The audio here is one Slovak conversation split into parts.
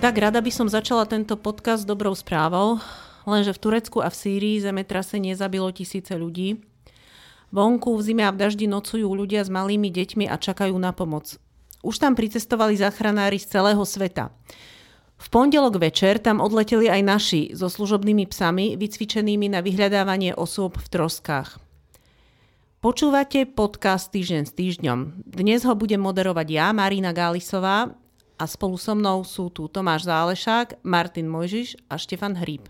Tak rada by som začala tento podcast dobrou správou, lenže v Turecku a v Sýrii zemetrasenie zabilo tisíce ľudí. Vonku v zime a v daždi nocujú ľudia s malými deťmi a čakajú na pomoc. Už tam pricestovali záchranári z celého sveta. V pondelok večer tam odleteli aj naši so služobnými psami, vycvičenými na vyhľadávanie osôb v troskách. Počúvate podcast Týždeň s týždňom. Dnes ho budem moderovať ja, Marina Gálisová, a spolu so mnou sú tu Tomáš Zálešák, Martin Mojžiš a Štefan Hríb.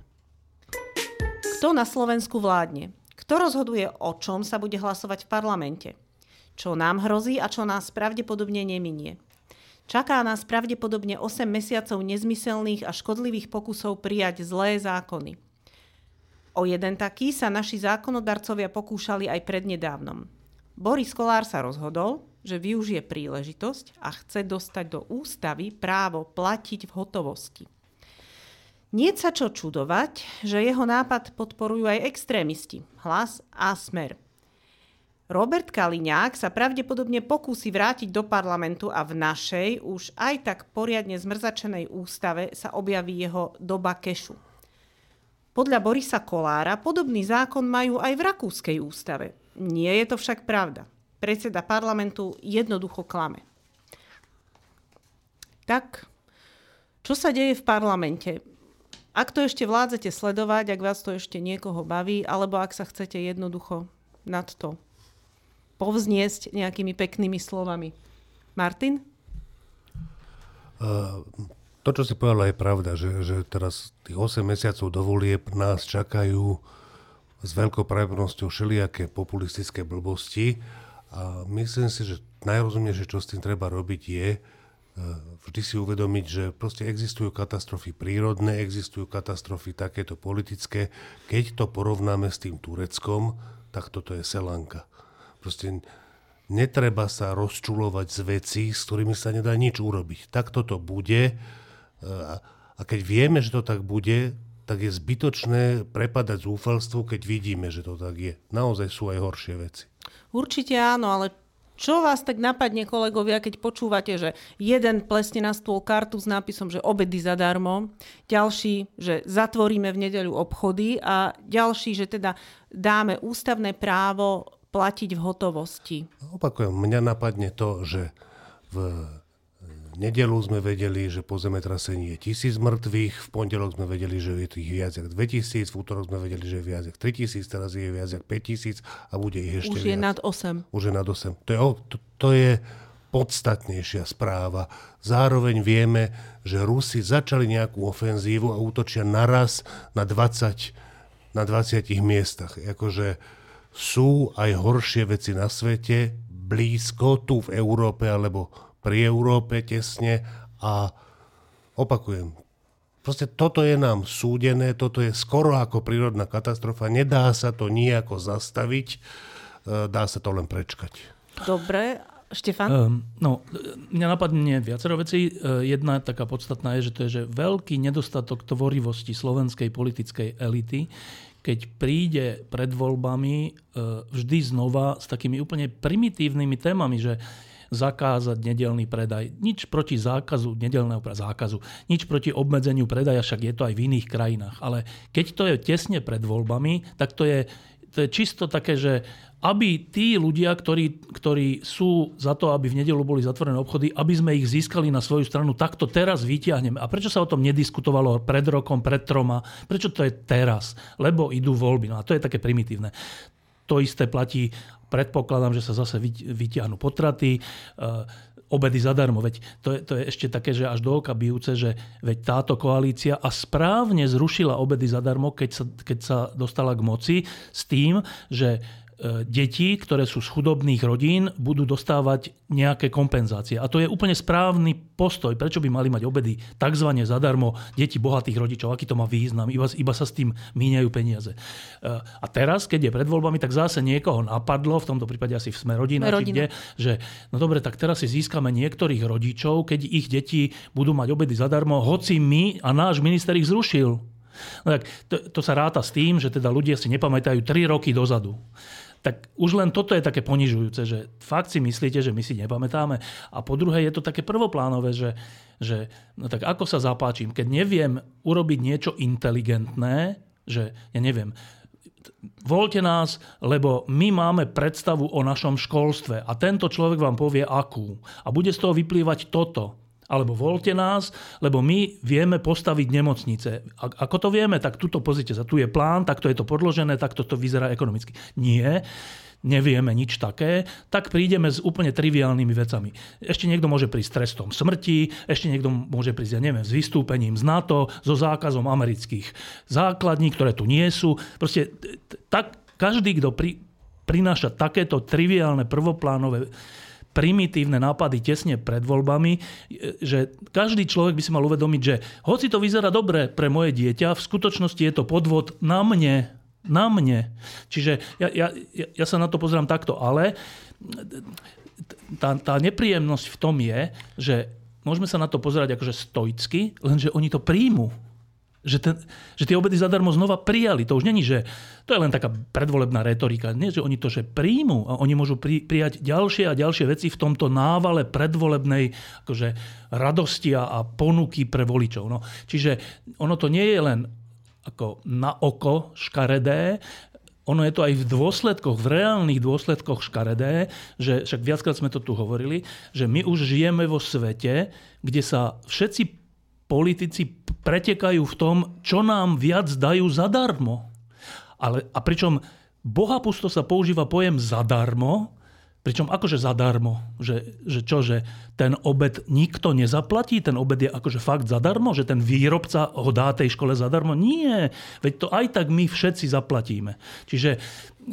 Kto na Slovensku vládne? Kto rozhoduje o čom sa bude hlasovať v parlamente? Čo nám hrozí a čo nás pravdepodobne neminie? Čaká nás pravdepodobne 8 mesiacov nezmyselných a škodlivých pokusov prijať zlé zákony. O jeden taký sa naši zákonodarcovia pokúšali aj prednedávnom. Boris Kolár sa rozhodol, že využije príležitosť a chce dostať do ústavy právo platiť v hotovosti. Nie sa čo čudovať, že jeho nápad podporujú aj extrémisti, hlas a smer. Robert Kaliňák sa pravdepodobne pokúsi vrátiť do parlamentu a v našej, už aj tak poriadne zmrzačenej ústave sa objaví jeho doba kešu. Podľa Borisa Kolára podobný zákon majú aj v rakúskej ústave. Nie je to však pravda predseda parlamentu jednoducho klame. Tak, čo sa deje v parlamente? Ak to ešte vládzete sledovať, ak vás to ešte niekoho baví, alebo ak sa chcete jednoducho nad to povzniesť nejakými peknými slovami. Martin? Uh, to, čo si povedala, je pravda, že, že teraz tých 8 mesiacov do volieb nás čakajú s veľkou pravdepodobnosťou všelijaké populistické blbosti a myslím si, že najrozumnejšie, čo s tým treba robiť, je e, vždy si uvedomiť, že proste existujú katastrofy prírodné, existujú katastrofy takéto politické. Keď to porovnáme s tým Tureckom, tak toto je selanka. Proste netreba sa rozčulovať z vecí, s ktorými sa nedá nič urobiť. Tak toto bude. E, a keď vieme, že to tak bude, tak je zbytočné prepadať zúfalstvu, keď vidíme, že to tak je. Naozaj sú aj horšie veci. Určite áno, ale čo vás tak napadne, kolegovia, keď počúvate, že jeden plesne na stôl kartu s nápisom, že obedy zadarmo, ďalší, že zatvoríme v nedeľu obchody a ďalší, že teda dáme ústavné právo platiť v hotovosti? Opakujem, mňa napadne to, že v nedelu sme vedeli, že po zemetrasení je tisíc mŕtvych, v pondelok sme vedeli, že je tých viac jak 2000, v útorok sme vedeli, že je viac jak 3000, teraz je viac jak 5000 a bude ich ešte Už viac. je nad 8. Už je nad 8. To je, to, to je podstatnejšia správa. Zároveň vieme, že Rusi začali nejakú ofenzívu a útočia naraz na 20, na 20 miestach. Akože sú aj horšie veci na svete, blízko tu v Európe alebo pri Európe tesne a opakujem, proste toto je nám súdené, toto je skoro ako prírodná katastrofa, nedá sa to nejako zastaviť, e, dá sa to len prečkať. Dobre, Štefan? Um, no, mňa napadne viacero vecí. E, jedna taká podstatná je, že to je že veľký nedostatok tvorivosti slovenskej politickej elity, keď príde pred voľbami e, vždy znova s takými úplne primitívnymi témami, že zakázať nedelný predaj. Nič proti zákazu nedelného zákazu, nič proti obmedzeniu predaja, však je to aj v iných krajinách. Ale keď to je tesne pred voľbami, tak to je, to je čisto také, že aby tí ľudia, ktorí, ktorí sú za to, aby v nedelu boli zatvorené obchody, aby sme ich získali na svoju stranu, tak to teraz vyťahneme. A prečo sa o tom nediskutovalo pred rokom, pred troma? Prečo to je teraz? Lebo idú voľby. No a to je také primitívne. To isté platí predpokladám, že sa zase vyťahnú potraty, e, obedy zadarmo. Veď to je, to je ešte také, že až do oka bijúce, že veď táto koalícia a správne zrušila obedy zadarmo, keď sa, keď sa dostala k moci s tým, že deti, ktoré sú z chudobných rodín, budú dostávať nejaké kompenzácie. A to je úplne správny postoj. Prečo by mali mať obedy takzvané zadarmo deti bohatých rodičov? Aký to má význam? Iba, iba sa s tým míňajú peniaze. E, a teraz, keď je pred voľbami, tak zase niekoho napadlo, v tomto prípade asi v Sme rodina, rodina. Kde, že no dobre, tak teraz si získame niektorých rodičov, keď ich deti budú mať obedy zadarmo, hoci my a náš minister ich zrušil. No tak to, to sa ráta s tým, že teda ľudia si nepamätajú 3 roky dozadu. Tak už len toto je také ponižujúce, že fakt si myslíte, že my si nepamätáme. A po druhé je to také prvoplánové, že, že no tak ako sa zapáčim, keď neviem urobiť niečo inteligentné, že ja neviem, voľte nás, lebo my máme predstavu o našom školstve a tento človek vám povie akú. A bude z toho vyplývať toto alebo voľte nás, lebo my vieme postaviť nemocnice. Ako to vieme, tak tuto pozrite sa, tu je plán, takto je to podložené, takto to vyzerá ekonomicky. Nie, nevieme nič také, tak prídeme s úplne triviálnymi vecami. Ešte niekto môže prísť trestom smrti, ešte niekto môže prísť, ja neviem, s vystúpením z NATO, so zákazom amerických základní, ktoré tu nie sú. Proste tak, každý, kto pri, prináša takéto triviálne prvoplánové primitívne nápady tesne pred voľbami, že každý človek by si mal uvedomiť, že hoci to vyzerá dobre pre moje dieťa, v skutočnosti je to podvod na mne. Na mne. Čiže ja, ja, ja sa na to pozerám takto, ale tá, tá nepríjemnosť v tom je, že môžeme sa na to pozerať akože stoicky, lenže oni to príjmu. Že, ten, že tie obedy zadarmo znova prijali. To už není, že to je len taká predvolebná retorika. Nie, že oni to, že príjmu a oni môžu pri, prijať ďalšie a ďalšie veci v tomto návale predvolebnej akože, radosti a, ponuky pre voličov. No. Čiže ono to nie je len ako na oko škaredé, ono je to aj v dôsledkoch, v reálnych dôsledkoch škaredé, že však viackrát sme to tu hovorili, že my už žijeme vo svete, kde sa všetci politici pretekajú v tom, čo nám viac dajú zadarmo. Ale, a pričom bohapusto sa používa pojem zadarmo, Pričom akože zadarmo, že, že čo, že ten obed nikto nezaplatí, ten obed je akože fakt zadarmo, že ten výrobca ho dá tej škole zadarmo? Nie, veď to aj tak my všetci zaplatíme. Čiže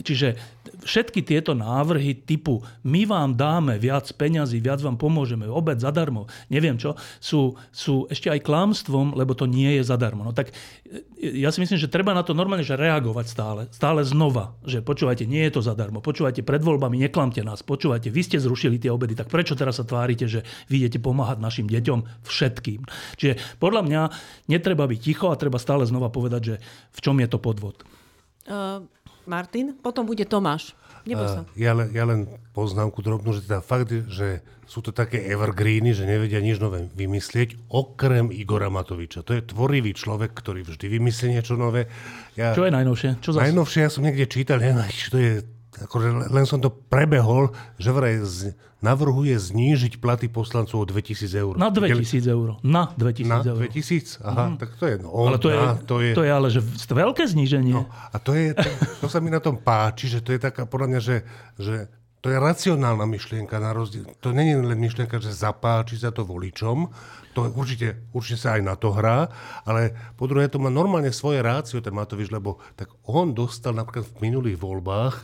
Čiže všetky tieto návrhy typu my vám dáme viac peňazí, viac vám pomôžeme, obed zadarmo, neviem čo, sú, sú ešte aj klamstvom, lebo to nie je zadarmo. No tak e, ja si myslím, že treba na to normálne že reagovať stále, stále znova, že počúvajte, nie je to zadarmo, počúvajte, pred voľbami neklamte nás, počúvajte, vy ste zrušili tie obedy, tak prečo teraz sa tvárite, že vy idete pomáhať našim deťom všetkým. Čiže podľa mňa netreba byť ticho a treba stále znova povedať, že v čom je to podvod. Uh, Martin, potom bude Tomáš. Uh, ja, len, ja len poznámku drobnú, že teda fakt, že sú to také evergreeny, že nevedia nič nové vymyslieť, okrem Igora Matoviča. To je tvorivý človek, ktorý vždy vymyslí niečo nové. Ja, čo je najnovšie? Čo zase? Najnovšie, ja som niekde čítal, neviem, čo to je akože len som to prebehol, že vraj z, navrhuje znížiť platy poslancov o 2000 eur. Na 2000 eur. Na 2000 na eur. 2000? Aha, mm. tak to je... No, ale to, na, je, to, je, to je ale že veľké zníženie. No, a to, je, to, to sa mi na tom páči, že to je taká, podľa mňa, že, že to je racionálna myšlienka na rozdiel. To nie je len myšlienka, že zapáči sa to voličom, to určite, určite sa aj na to hrá, ale po druhé to má normálne svoje rácio, ten Matovič, lebo tak on dostal napríklad v minulých voľbách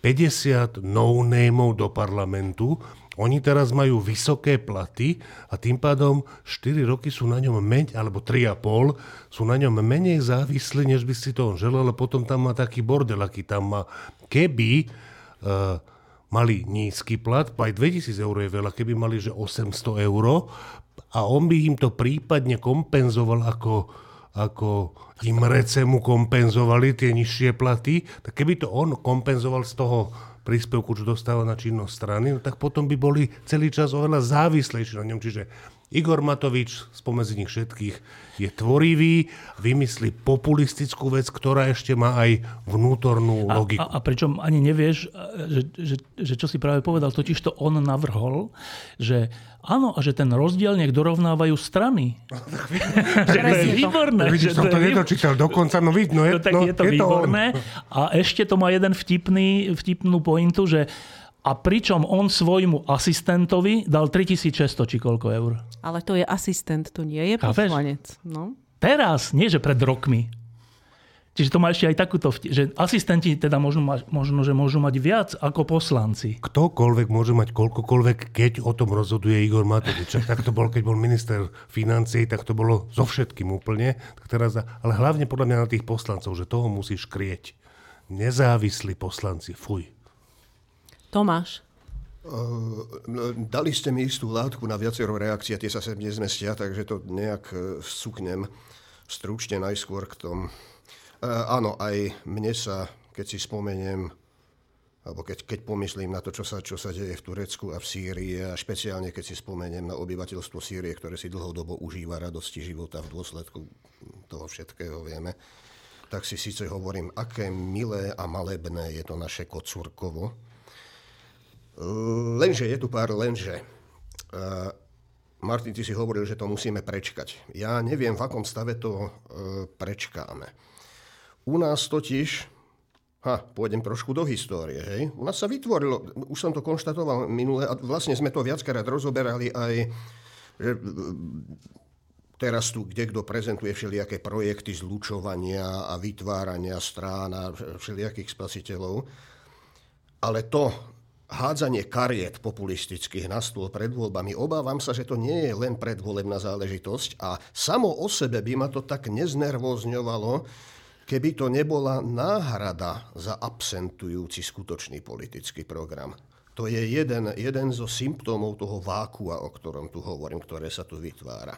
50 no-nameov do parlamentu. Oni teraz majú vysoké platy a tým pádom 4 roky sú na ňom menej, alebo 3,5 sú na ňom menej závislí, než by si to on želal, ale potom tam má taký bordel, aký tam má. Keby uh, mali nízky plat, aj 2000 eur je veľa, keby mali že 800 eur a on by im to prípadne kompenzoval ako, ako Imrece mu kompenzovali tie nižšie platy, tak keby to on kompenzoval z toho príspevku, čo dostáva na činnosť strany, no tak potom by boli celý čas oveľa závislejší na ňom. Čiže Igor Matovič spomedzi nich všetkých je tvorivý, vymyslí populistickú vec, ktorá ešte má aj vnútornú logiku. A, a, a pričom ani nevieš, že, že, že čo si práve povedal, totiž to on navrhol, že áno, a že ten rozdiel nech dorovnávajú strany. že to je výborné. Vidíš, som to nedočítal dokonca, no vidno. Je, no, tak no, je to je výborné. To a ešte to má jeden vtipný, vtipnú pointu, že a pričom on svojmu asistentovi dal 3600 či koľko eur. Ale to je asistent, to nie je poslanec. No. Teraz, nie že pred rokmi. Čiže to má ešte aj takúto, že asistenti teda možno, možno, že môžu mať viac ako poslanci. Ktokoľvek môže mať koľkokoľvek, keď o tom rozhoduje Igor Matovič. Tak to bol, keď bol minister financií, tak to bolo so všetkým úplne. Tak teraz, ale hlavne podľa mňa na tých poslancov, že toho musíš krieť. Nezávislí poslanci, fuj. Tomáš. Uh, dali ste mi istú látku na viacero reakcie, tie sa sem nezmestia, takže to nejak uh, vsúknem stručne najskôr k tom. Uh, áno, aj mne sa, keď si spomeniem, alebo keď, keď pomyslím na to, čo sa, čo sa deje v Turecku a v Sýrii a špeciálne keď si spomeniem na obyvateľstvo Sýrie, ktoré si dlhodobo užíva radosti života v dôsledku toho všetkého, vieme, tak si síce hovorím, aké milé a malebné je to naše kocúrkovo. Lenže je tu pár lenže. Martin, ty si hovoril, že to musíme prečkať. Ja neviem, v akom stave to e, prečkáme. U nás totiž Ha, pôjdem trošku do histórie, hej. U nás sa vytvorilo, už som to konštatoval minule, a vlastne sme to viackrát rozoberali aj, že teraz tu kde kto prezentuje všelijaké projekty zlučovania a vytvárania strán a všelijakých spasiteľov. Ale to hádzanie kariet populistických na stôl pred voľbami, obávam sa, že to nie je len predvolebná záležitosť a samo o sebe by ma to tak neznervozňovalo, keby to nebola náhrada za absentujúci skutočný politický program. To je jeden, jeden zo symptómov toho vákua, o ktorom tu hovorím, ktoré sa tu vytvára.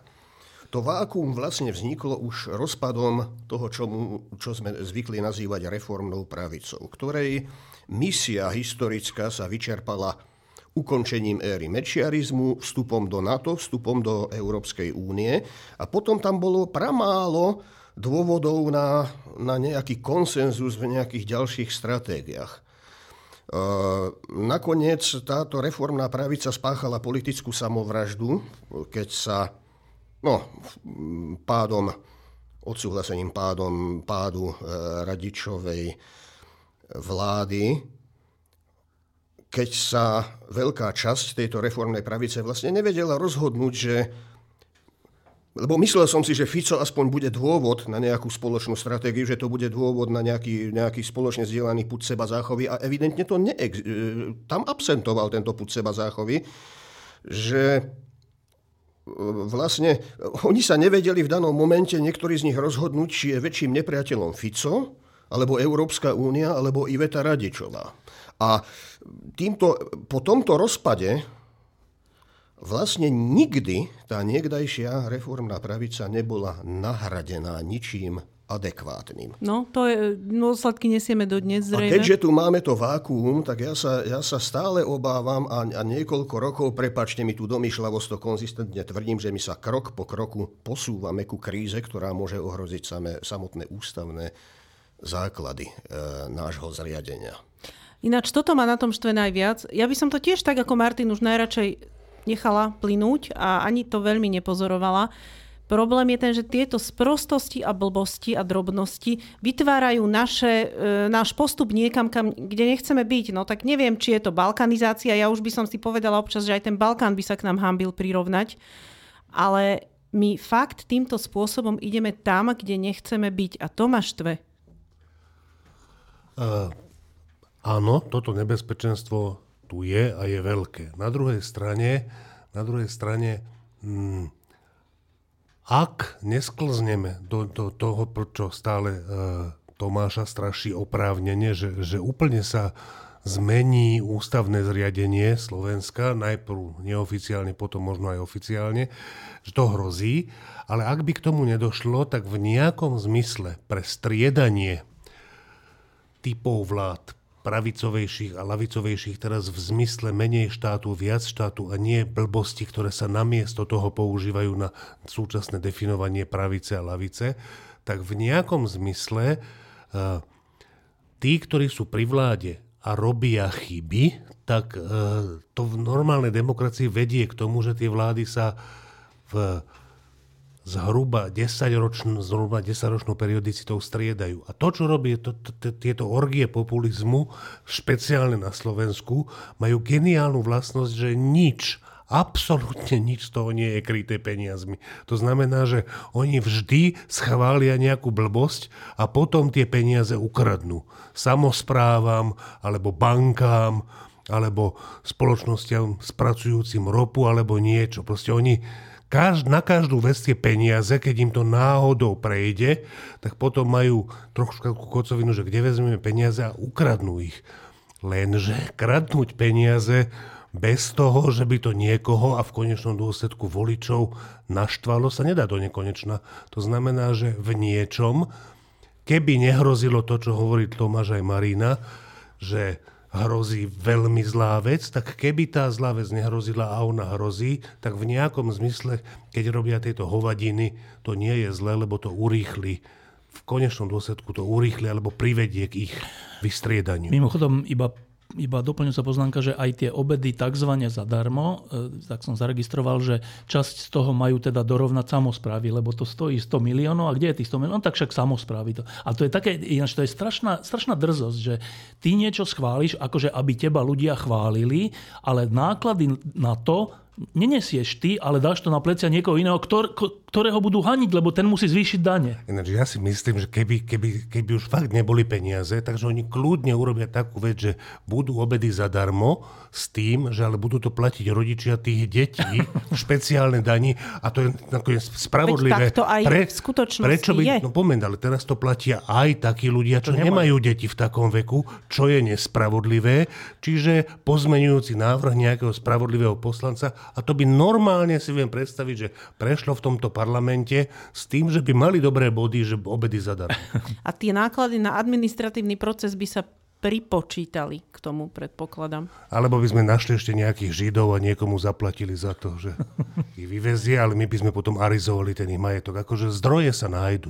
To vákuum vlastne vzniklo už rozpadom toho, čo, čo sme zvykli nazývať reformnou pravicou, ktorej misia historická sa vyčerpala ukončením éry mečiarizmu, vstupom do NATO, vstupom do Európskej únie a potom tam bolo pramálo dôvodov na, na nejaký konsenzus v nejakých ďalších stratégiách. E, nakoniec táto reformná pravica spáchala politickú samovraždu, keď sa no, pádom, odsúhlasením pádom pádu e, Radičovej vlády, keď sa veľká časť tejto reformnej pravice vlastne nevedela rozhodnúť, že lebo myslel som si, že Fico aspoň bude dôvod na nejakú spoločnú stratégiu, že to bude dôvod na nejaký, nejaký spoločne zdieľaný put seba záchovy a evidentne to neex- e, tam absentoval tento put seba záchovy, že vlastne oni sa nevedeli v danom momente niektorí z nich rozhodnúť, či je väčším nepriateľom Fico, alebo Európska únia, alebo Iveta Radičová. A týmto, po tomto rozpade Vlastne nikdy tá niekdajšia reformná pravica nebola nahradená ničím adekvátnym. No, to je, dôsledky nesieme do dnes zrejme. A keďže tu máme to vákuum, tak ja sa, ja sa stále obávam a, a niekoľko rokov, prepačte mi tú domýšľavosť, to konzistentne tvrdím, že my sa krok po kroku posúvame ku kríze, ktorá môže ohroziť samé, samotné ústavné základy e, nášho zriadenia. Ináč toto má na tom štve najviac. Ja by som to tiež tak ako Martin už najradšej nechala plynúť a ani to veľmi nepozorovala. Problém je ten, že tieto sprostosti a blbosti a drobnosti vytvárajú naše, e, náš postup niekam, kam, kde nechceme byť. No tak neviem, či je to balkanizácia. Ja už by som si povedala občas, že aj ten Balkán by sa k nám hambil prirovnať. Ale my fakt týmto spôsobom ideme tam, kde nechceme byť. A to ma štve. Uh, áno, toto nebezpečenstvo tu je a je veľké. Na druhej strane, na druhej strane hm, ak nesklzneme do, do toho, čo stále e, Tomáša straší oprávnenie, že, že úplne sa zmení ústavné zriadenie Slovenska, najprv neoficiálne, potom možno aj oficiálne, že to hrozí, ale ak by k tomu nedošlo, tak v nejakom zmysle pre striedanie typov vlád, pravicovejších a lavicovejších teraz v zmysle menej štátu, viac štátu a nie blbosti, ktoré sa namiesto toho používajú na súčasné definovanie pravice a lavice, tak v nejakom zmysle uh, tí, ktorí sú pri vláde a robia chyby, tak uh, to v normálnej demokracii vedie k tomu, že tie vlády sa v zhruba 10-ročnú, zhruba 10-ročnú periodicitou striedajú. A to, čo robí to, to, tieto orgie populizmu, špeciálne na Slovensku, majú geniálnu vlastnosť, že nič, absolútne nič z toho nie je kryté peniazmi. To znamená, že oni vždy schvália nejakú blbosť a potom tie peniaze ukradnú. Samozprávam, alebo bankám, alebo spoločnosťam spracujúcim ropu, alebo niečo. Proste oni Každ, na každú vec tie peniaze, keď im to náhodou prejde, tak potom majú trošku kocovinu, že kde vezmeme peniaze a ukradnú ich. Lenže kradnúť peniaze bez toho, že by to niekoho a v konečnom dôsledku voličov naštvalo, sa nedá do nekonečna. To znamená, že v niečom, keby nehrozilo to, čo hovorí Tomáš aj Marina, že hrozí veľmi zlá vec, tak keby tá zlá vec nehrozila a ona hrozí, tak v nejakom zmysle, keď robia tieto hovadiny, to nie je zlé, lebo to urýchli v konečnom dôsledku to urýchli alebo privedie k ich vystriedaniu. Mimochodom, iba iba doplňujúca poznámka, že aj tie obedy tzv. zadarmo, e, tak som zaregistroval, že časť z toho majú teda dorovnať samozprávy, lebo to stojí 100 miliónov a kde je tých 100 miliónov, tak však samozprávy to. A to je také, ináč to je strašná, strašná drzosť, že ty niečo schváliš, akože aby teba ľudia chválili, ale náklady na to nenesieš ty, ale dáš to na plecia niekoho iného, ktor, ktorého budú haniť, lebo ten musí zvýšiť dane. Ináč ja si myslím, že keby, keby, keby už fakt neboli peniaze, takže oni kľudne urobia takú vec, že budú obedy zadarmo s tým, že ale budú to platiť rodičia tých detí v špeciálne dani a to je nakoniec spravodlivé. Veď to aj Pre, v skutočnosti prečo by, je. No moment, ale teraz to platia aj takí ľudia, čo nemajú deti v takom veku, čo je nespravodlivé. Čiže pozmenujúci návrh nejakého spravodlivého poslanca a to by normálne si viem predstaviť, že prešlo v tomto parlamente s tým, že by mali dobré body, že obedy zadarmo. A tie náklady na administratívny proces by sa pripočítali k tomu, predpokladám. Alebo by sme našli ešte nejakých Židov a niekomu zaplatili za to, že ich vyvezie, ale my by sme potom arizovali ten ich majetok. Akože zdroje sa nájdu.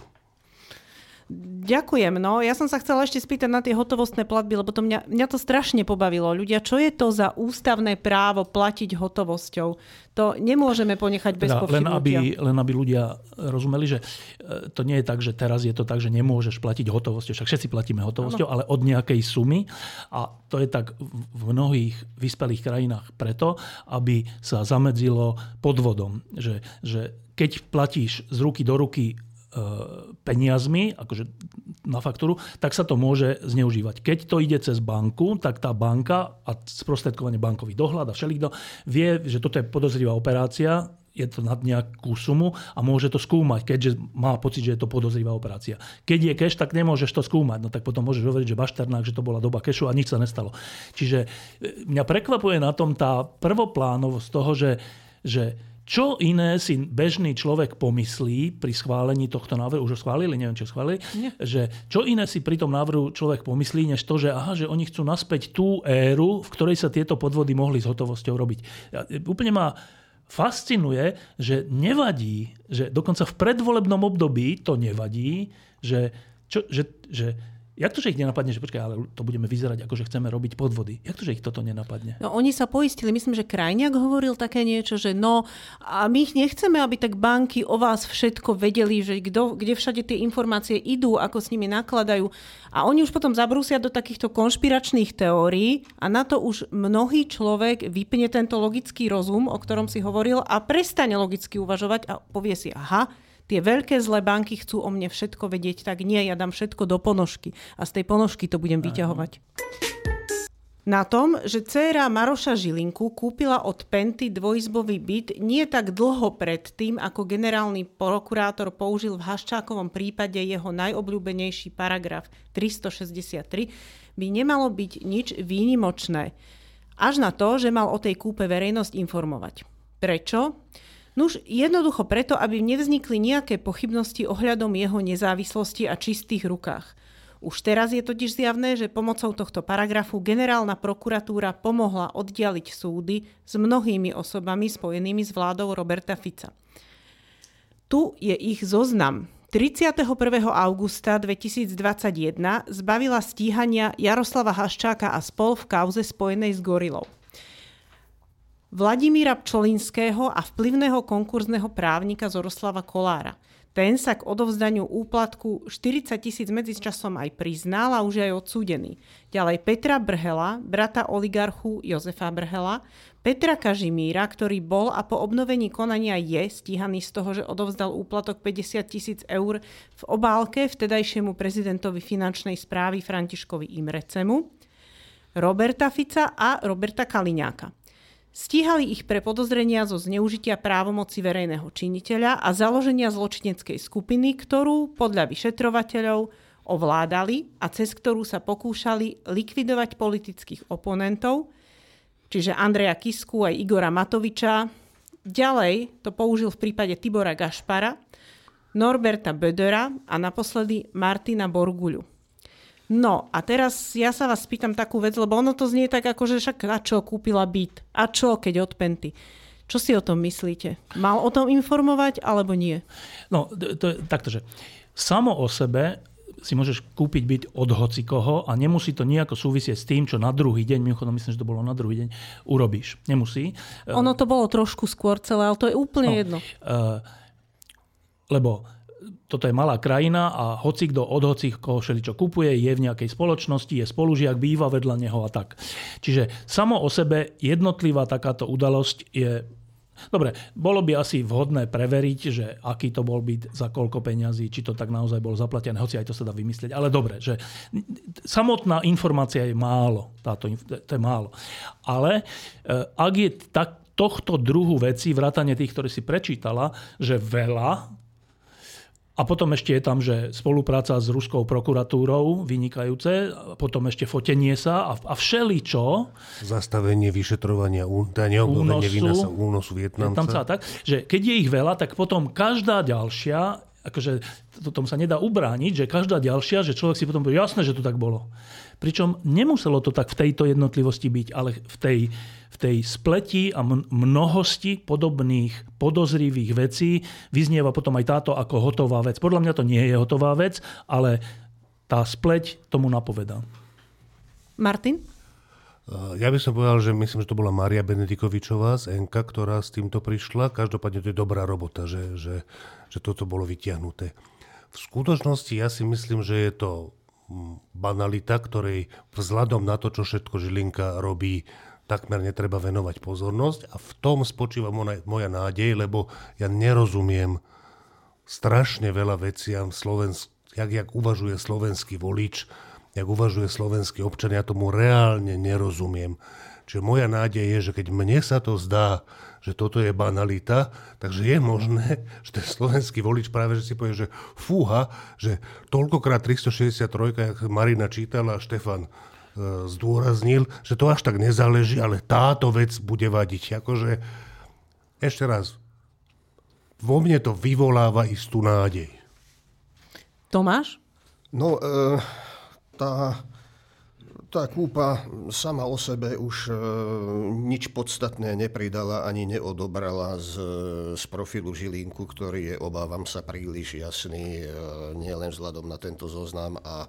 Ďakujem. No, ja som sa chcela ešte spýtať na tie hotovostné platby, lebo to mňa, mňa to strašne pobavilo. Ľudia, čo je to za ústavné právo platiť hotovosťou? To nemôžeme ponechať bez teda, len aby, len aby ľudia rozumeli, že e, to nie je tak, že teraz je to tak, že nemôžeš platiť hotovosťou. Však všetci platíme hotovosťou, ano. ale od nejakej sumy. A to je tak v mnohých vyspelých krajinách preto, aby sa zamedzilo podvodom. Že, že keď platíš z ruky do ruky peniazmi, akože na faktúru, tak sa to môže zneužívať. Keď to ide cez banku, tak tá banka a sprostredkovanie bankový dohľad a všelikto vie, že toto je podozrivá operácia, je to nad nejakú sumu a môže to skúmať, keďže má pocit, že je to podozrivá operácia. Keď je cash, tak nemôžeš to skúmať. No tak potom môžeš hovoriť, že bašternák, že to bola doba cashu a nič sa nestalo. Čiže e, mňa prekvapuje na tom tá prvoplánovosť toho, že, že čo iné si bežný človek pomyslí pri schválení tohto návrhu, už ho schválili, neviem, či ho schválili, Nie. že čo iné si pri tom návrhu človek pomyslí, než to, že aha, že oni chcú naspäť tú éru, v ktorej sa tieto podvody mohli s hotovosťou robiť. Ja, úplne ma fascinuje, že nevadí, že dokonca v predvolebnom období to nevadí, že, čo, že, že Jak to, že ich nenapadne, že počkaj, ale to budeme vyzerať, ako že chceme robiť podvody? Jak to, že ich toto nenapadne? No, oni sa poistili, myslím, že Krajniak hovoril také niečo, že no, a my ich nechceme, aby tak banky o vás všetko vedeli, že kdo, kde všade tie informácie idú, ako s nimi nakladajú. A oni už potom zabrúsia do takýchto konšpiračných teórií a na to už mnohý človek vypne tento logický rozum, o ktorom si hovoril a prestane logicky uvažovať a povie si, aha, tie veľké zlé banky chcú o mne všetko vedieť, tak nie, ja dám všetko do ponožky a z tej ponožky to budem vyťahovať. Na tom, že dcéra Maroša Žilinku kúpila od Penty dvojizbový byt nie tak dlho pred tým, ako generálny prokurátor použil v Haščákovom prípade jeho najobľúbenejší paragraf 363, by nemalo byť nič výnimočné. Až na to, že mal o tej kúpe verejnosť informovať. Prečo? Nuž jednoducho preto, aby nevznikli nejaké pochybnosti ohľadom jeho nezávislosti a čistých rukách. Už teraz je totiž zjavné, že pomocou tohto paragrafu generálna prokuratúra pomohla oddialiť súdy s mnohými osobami spojenými s vládou Roberta Fica. Tu je ich zoznam. 31. augusta 2021 zbavila stíhania Jaroslava Haščáka a spol v kauze spojenej s Gorilou. Vladimíra Pčolinského a vplyvného konkurzného právnika Zoroslava Kolára. Ten sa k odovzdaniu úplatku 40 tisíc medzičasom aj priznal a už aj odsúdený. Ďalej Petra Brhela, brata oligarchu Jozefa Brhela, Petra Kažimíra, ktorý bol a po obnovení konania je stíhaný z toho, že odovzdal úplatok 50 tisíc eur v obálke vtedajšiemu prezidentovi finančnej správy Františkovi Imrecemu, Roberta Fica a Roberta Kaliňáka. Stíhali ich pre podozrenia zo zneužitia právomoci verejného činiteľa a založenia zločineckej skupiny, ktorú podľa vyšetrovateľov ovládali a cez ktorú sa pokúšali likvidovať politických oponentov, čiže Andreja Kisku aj Igora Matoviča. Ďalej to použil v prípade Tibora Gašpara, Norberta Bödera a naposledy Martina Borguľu. No a teraz ja sa vás spýtam takú vec, lebo ono to znie tak ako, že však a čo, kúpila byt? A čo, keď od Penty? Čo si o tom myslíte? Mal o tom informovať alebo nie? No, to je takto, že samo o sebe si môžeš kúpiť byť od hocikoho a nemusí to nejako súvisieť s tým, čo na druhý deň, mimochodom myslím, že to bolo na druhý deň, urobíš. Nemusí. Ono to bolo trošku skôr celé, ale to je úplne no, jedno. Uh, lebo toto je malá krajina a hoci kto od hoci koho čo kupuje, je v nejakej spoločnosti, je spolužiak, býva vedľa neho a tak. Čiže samo o sebe jednotlivá takáto udalosť je Dobre, bolo by asi vhodné preveriť, že aký to bol byt, za koľko peňazí, či to tak naozaj bolo zaplatené, hoci aj to sa dá vymyslieť. Ale dobre, že samotná informácia je málo. Táto, to je málo. Ale eh, ak je tak, tohto druhu veci, vrátane tých, ktoré si prečítala, že veľa, a potom ešte je tam, že spolupráca s ruskou prokuratúrou vynikajúce, potom ešte fotenie sa a, a všeličo. Zastavenie vyšetrovania, teda neobnovenie vina sa únosu Vietnamca. Vietnamca. Tak, že keď je ich veľa, tak potom každá ďalšia, akože to tomu sa nedá ubrániť, že každá ďalšia, že človek si potom povie, jasné, že to tak bolo. Pričom nemuselo to tak v tejto jednotlivosti byť, ale v tej v tej spleti a mnohosti podobných podozrivých vecí vyznieva potom aj táto ako hotová vec. Podľa mňa to nie je hotová vec, ale tá spleť tomu napovedá. Martin? Ja by som povedal, že myslím, že to bola Maria Benedikovičová z NK, ktorá s týmto prišla. Každopádne to je dobrá robota, že, že, že toto bolo vytiahnuté. V skutočnosti ja si myslím, že je to banalita, ktorej vzhľadom na to, čo všetko Žilinka robí, takmer netreba venovať pozornosť a v tom spočíva moja nádej, lebo ja nerozumiem strašne veľa veciam Slovensk, jak, jak uvažuje slovenský volič, jak uvažuje slovenský občan, ja tomu reálne nerozumiem. Čiže moja nádej je, že keď mne sa to zdá, že toto je banalita, takže je možné, že ten slovenský volič práve že si povie, že fúha, že toľkokrát 363, jak Marina čítala, Štefan E, zdôraznil, že to až tak nezáleží, ale táto vec bude vadiť. Akože, ešte raz, vo mne to vyvoláva istú nádej. Tomáš? No, e, tá, tá kúpa sama o sebe už e, nič podstatné nepridala ani neodobrala z, z profilu Žilínku, ktorý je, obávam sa, príliš jasný, e, nielen vzhľadom na tento zoznam a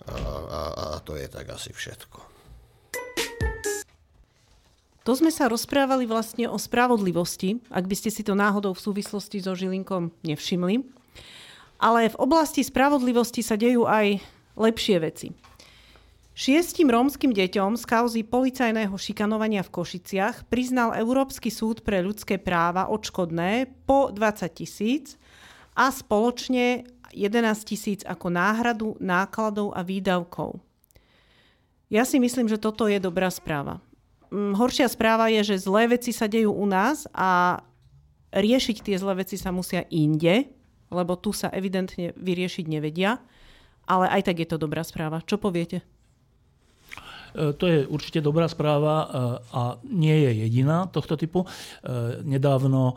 a, a, a to je tak asi všetko. To sme sa rozprávali vlastne o spravodlivosti, ak by ste si to náhodou v súvislosti so Žilinkom nevšimli. Ale v oblasti spravodlivosti sa dejú aj lepšie veci. Šiestim rómskym deťom z kauzy policajného šikanovania v Košiciach priznal Európsky súd pre ľudské práva odškodné po 20 tisíc a spoločne 11 tisíc ako náhradu nákladov a výdavkov. Ja si myslím, že toto je dobrá správa. Mm, horšia správa je, že zlé veci sa dejú u nás a riešiť tie zlé veci sa musia inde, lebo tu sa evidentne vyriešiť nevedia. Ale aj tak je to dobrá správa. Čo poviete? E, to je určite dobrá správa e, a nie je jediná tohto typu. E, nedávno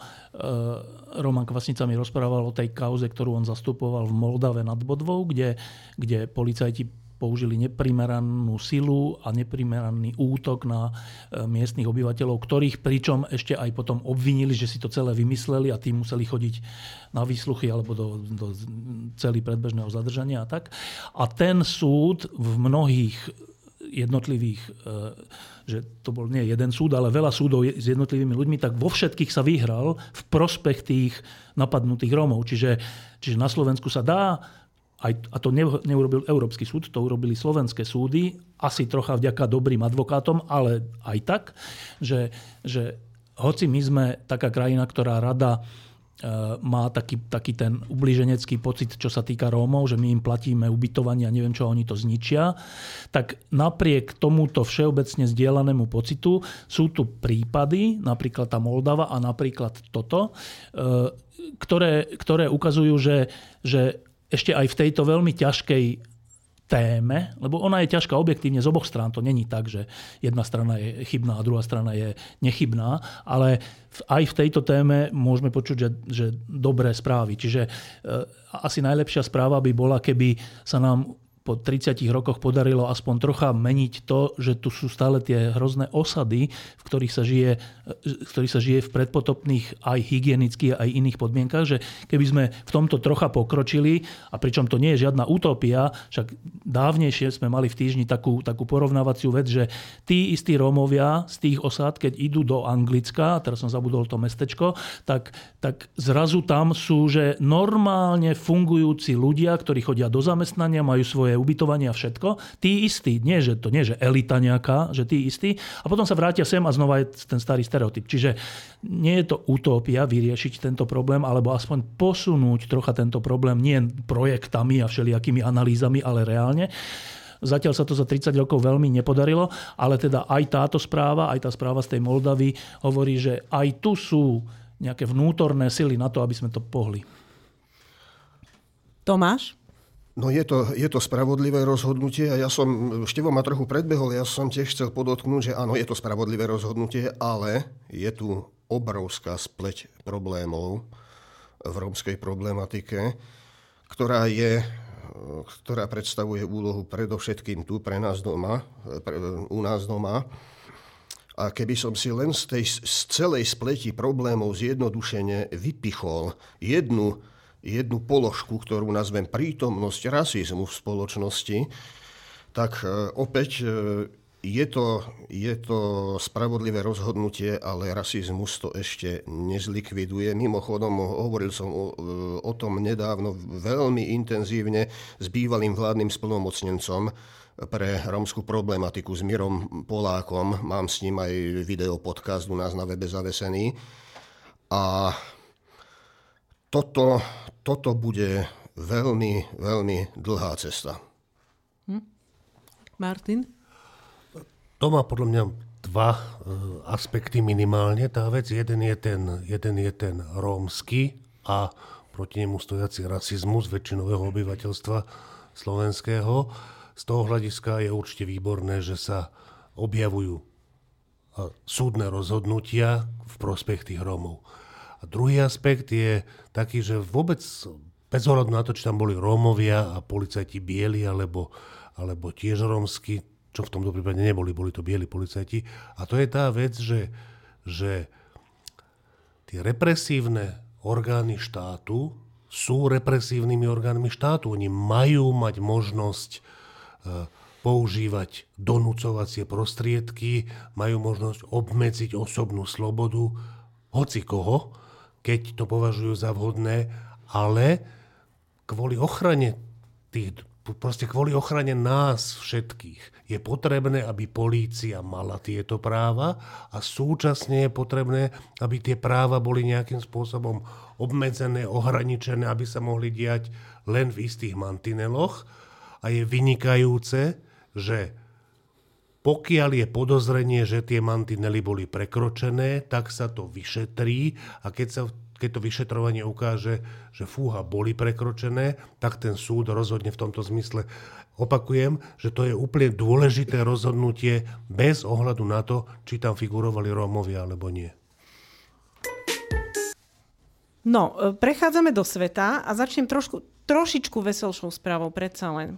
Roman Kvasnica mi rozprával o tej kauze, ktorú on zastupoval v Moldave nad Bodvou, kde, kde policajti použili neprimeranú silu a neprimeraný útok na miestnych obyvateľov, ktorých pričom ešte aj potom obvinili, že si to celé vymysleli a tým museli chodiť na výsluchy alebo do, do celý predbežného zadržania a tak. A ten súd v mnohých jednotlivých, e, že to bol nie jeden súd, ale veľa súdov s jednotlivými ľuďmi, tak vo všetkých sa vyhral v prospech tých napadnutých Rómov. Čiže, čiže na Slovensku sa dá, aj, a to neurobil Európsky súd, to urobili slovenské súdy, asi trocha vďaka dobrým advokátom, ale aj tak, že, že hoci my sme taká krajina, ktorá rada má taký, taký ten ubliženecký pocit, čo sa týka Rómov, že my im platíme ubytovanie a neviem čo, oni to zničia, tak napriek tomuto všeobecne zdieľanému pocitu sú tu prípady, napríklad tá Moldava a napríklad toto, e, ktoré, ktoré ukazujú, že, že ešte aj v tejto veľmi ťažkej téme, lebo ona je ťažká objektívne z oboch strán. To není tak, že jedna strana je chybná a druhá strana je nechybná, ale aj v tejto téme môžeme počuť, že, že dobré správy. Čiže e, asi najlepšia správa by bola, keby sa nám po 30 rokoch podarilo aspoň trocha meniť to, že tu sú stále tie hrozné osady, v ktorých sa žije, v ktorých sa žije v predpotopných aj hygienických, aj iných podmienkach, že keby sme v tomto trocha pokročili, a pričom to nie je žiadna utopia, však dávnejšie sme mali v týždni takú, takú porovnávaciu vec, že tí istí Rómovia z tých osád, keď idú do Anglicka, teraz som zabudol to mestečko, tak, tak zrazu tam sú, že normálne fungujúci ľudia, ktorí chodia do zamestnania, majú svoje ubytovanie a všetko, tí istí, nie že to nie že elita nejaká, že tí istí, a potom sa vrátia sem a znova je ten starý stereotyp. Čiže nie je to utopia vyriešiť tento problém, alebo aspoň posunúť trocha tento problém nie projektami a všelijakými analýzami, ale reálne. Zatiaľ sa to za 30 rokov veľmi nepodarilo, ale teda aj táto správa, aj tá správa z tej Moldavy hovorí, že aj tu sú nejaké vnútorné sily na to, aby sme to pohli. Tomáš? No je to, je to spravodlivé rozhodnutie a ja som, Števo ma trochu predbehol, ja som tiež chcel podotknúť, že áno, je to spravodlivé rozhodnutie, ale je tu obrovská spleť problémov v rómskej problematike, ktorá je ktorá predstavuje úlohu predovšetkým tu pre nás doma, pre, u nás doma. A keby som si len z tej z celej spleti problémov zjednodušene vypichol jednu jednu položku, ktorú nazvem prítomnosť rasizmu v spoločnosti, tak e, opäť e, je to, je to spravodlivé rozhodnutie, ale rasizmus to ešte nezlikviduje. Mimochodom, hovoril som o, o tom nedávno veľmi intenzívne s bývalým vládnym splnomocnencom pre romskú problematiku s Mirom Polákom. Mám s ním aj video u nás na webe zavesený. A toto, toto bude veľmi, veľmi dlhá cesta. Hm? Martin? To má podľa mňa dva e, aspekty minimálne. Tá vec, jeden je ten, jeden je ten rómsky a proti nemu stojací rasizmus väčšinového obyvateľstva slovenského. Z toho hľadiska je určite výborné, že sa objavujú e, súdne rozhodnutia v prospech tých Rómov. Druhý aspekt je taký, že vôbec bez ohľadu na to, či tam boli Rómovia a policajti bieli alebo, alebo tiež rómsky, čo v tomto prípade neboli, boli to bieli policajti. A to je tá vec, že, že tie represívne orgány štátu sú represívnymi orgánmi štátu. Oni majú mať možnosť e, používať donúcovacie prostriedky, majú možnosť obmedziť osobnú slobodu hoci koho, keď to považujú za vhodné, ale kvôli ochrane tých, proste kvôli ochrane nás všetkých je potrebné, aby polícia mala tieto práva a súčasne je potrebné, aby tie práva boli nejakým spôsobom obmedzené, ohraničené, aby sa mohli diať len v istých mantineloch. A je vynikajúce, že pokiaľ je podozrenie, že tie mantinely boli prekročené, tak sa to vyšetrí a keď sa keď to vyšetrovanie ukáže, že fúha boli prekročené, tak ten súd rozhodne v tomto zmysle. Opakujem, že to je úplne dôležité rozhodnutie bez ohľadu na to, či tam figurovali Rómovia alebo nie. No, e, prechádzame do sveta a začnem trošku, trošičku veselšou správou predsa len.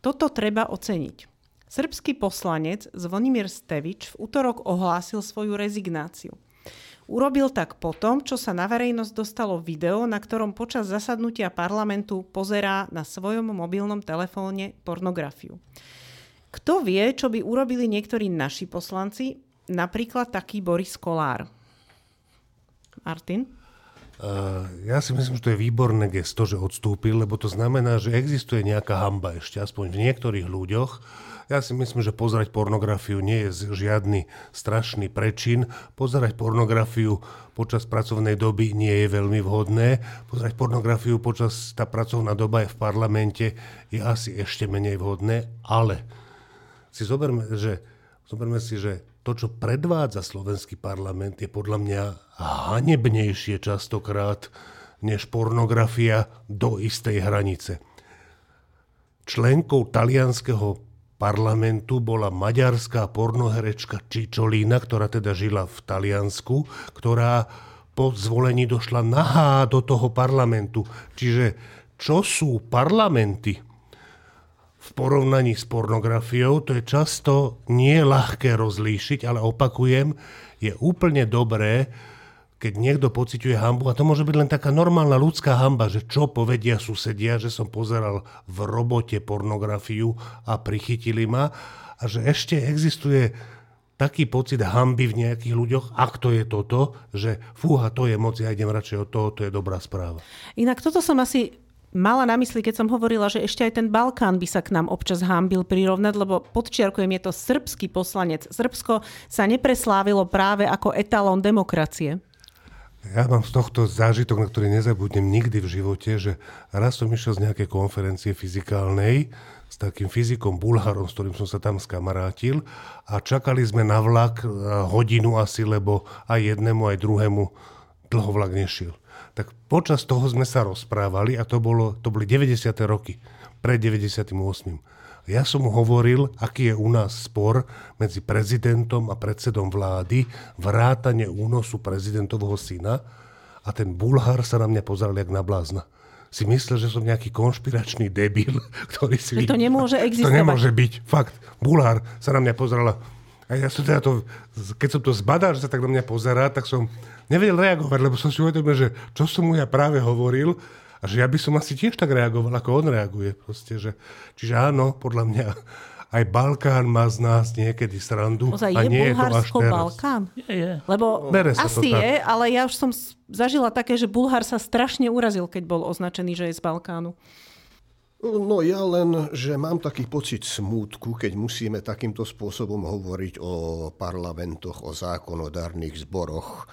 Toto treba oceniť. Srbský poslanec Zvonimír Stevič v útorok ohlásil svoju rezignáciu. Urobil tak potom, čo sa na verejnosť dostalo video, na ktorom počas zasadnutia parlamentu pozerá na svojom mobilnom telefóne pornografiu. Kto vie, čo by urobili niektorí naši poslanci, napríklad taký Boris Kolár? Martin? Uh, ja si myslím, že to je výborné gesto, že odstúpil, lebo to znamená, že existuje nejaká hamba ešte, aspoň v niektorých ľuďoch, ja si myslím, že pozerať pornografiu nie je žiadny strašný prečin. Pozerať pornografiu počas pracovnej doby nie je veľmi vhodné. Pozerať pornografiu počas tá pracovná doba je v parlamente je asi ešte menej vhodné, ale si zoberme, že, zoberme si, že to, čo predvádza slovenský parlament, je podľa mňa hanebnejšie častokrát než pornografia do istej hranice. Členkou talianského parlamentu bola maďarská pornoherečka Čičolína, ktorá teda žila v Taliansku, ktorá po zvolení došla nahá do toho parlamentu. Čiže čo sú parlamenty v porovnaní s pornografiou, to je často nie ľahké rozlíšiť, ale opakujem, je úplne dobré, keď niekto pociťuje hambu, a to môže byť len taká normálna ľudská hamba, že čo povedia susedia, že som pozeral v robote pornografiu a prichytili ma, a že ešte existuje taký pocit hamby v nejakých ľuďoch, ak to je toto, že fúha, to je moc, ja idem radšej od toho, to je dobrá správa. Inak toto som asi mala na mysli, keď som hovorila, že ešte aj ten Balkán by sa k nám občas hámbil prirovnať, lebo podčiarkujem, je to srbský poslanec. Srbsko sa nepreslávilo práve ako etalón demokracie. Ja mám z tohto zážitok, na ktorý nezabudnem nikdy v živote, že raz som išiel z nejakej konferencie fyzikálnej s takým fyzikom Bulharom, s ktorým som sa tam skamarátil a čakali sme na vlak hodinu asi, lebo aj jednému, aj druhému dlho vlak nešiel tak počas toho sme sa rozprávali a to, bolo, to boli 90. roky, pred 98. Ja som mu hovoril, aký je u nás spor medzi prezidentom a predsedom vlády, vrátane únosu prezidentovho syna a ten Bulhar sa na mňa pozeral jak na blázna. Si myslel, že som nejaký konšpiračný debil, ktorý si... To nemôže existovať. To nemôže byť. Fakt. Bulhár sa na mňa pozerala. A ja som teda to, keď som to zbadal, že sa tak na mňa pozerá, tak som nevedel reagovať, lebo som si uvedomil, že čo som mu ja práve hovoril a že ja by som asi tiež tak reagoval, ako on reaguje. Proste, že, čiže áno, podľa mňa aj Balkán má z nás niekedy srandu. Ozaj, a je nie Bulharsko je to až Balkán? Je, je. Lebo Bere sa to asi tak. je, ale ja už som zažila také, že Bulhár sa strašne urazil, keď bol označený, že je z Balkánu. No ja len, že mám taký pocit smútku, keď musíme takýmto spôsobom hovoriť o parlamentoch, o zákonodárnych zboroch,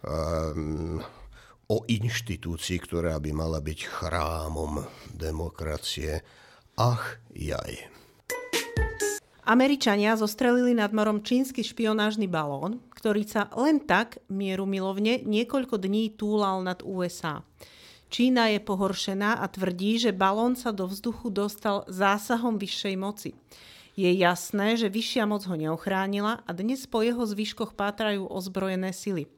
um, o inštitúcii, ktorá by mala byť chrámom demokracie. Ach, jaj. Američania zostrelili nad morom čínsky špionážny balón, ktorý sa len tak mieru milovne niekoľko dní túlal nad USA. Čína je pohoršená a tvrdí, že balón sa do vzduchu dostal zásahom vyššej moci. Je jasné, že vyššia moc ho neochránila a dnes po jeho zvyškoch pátrajú ozbrojené sily.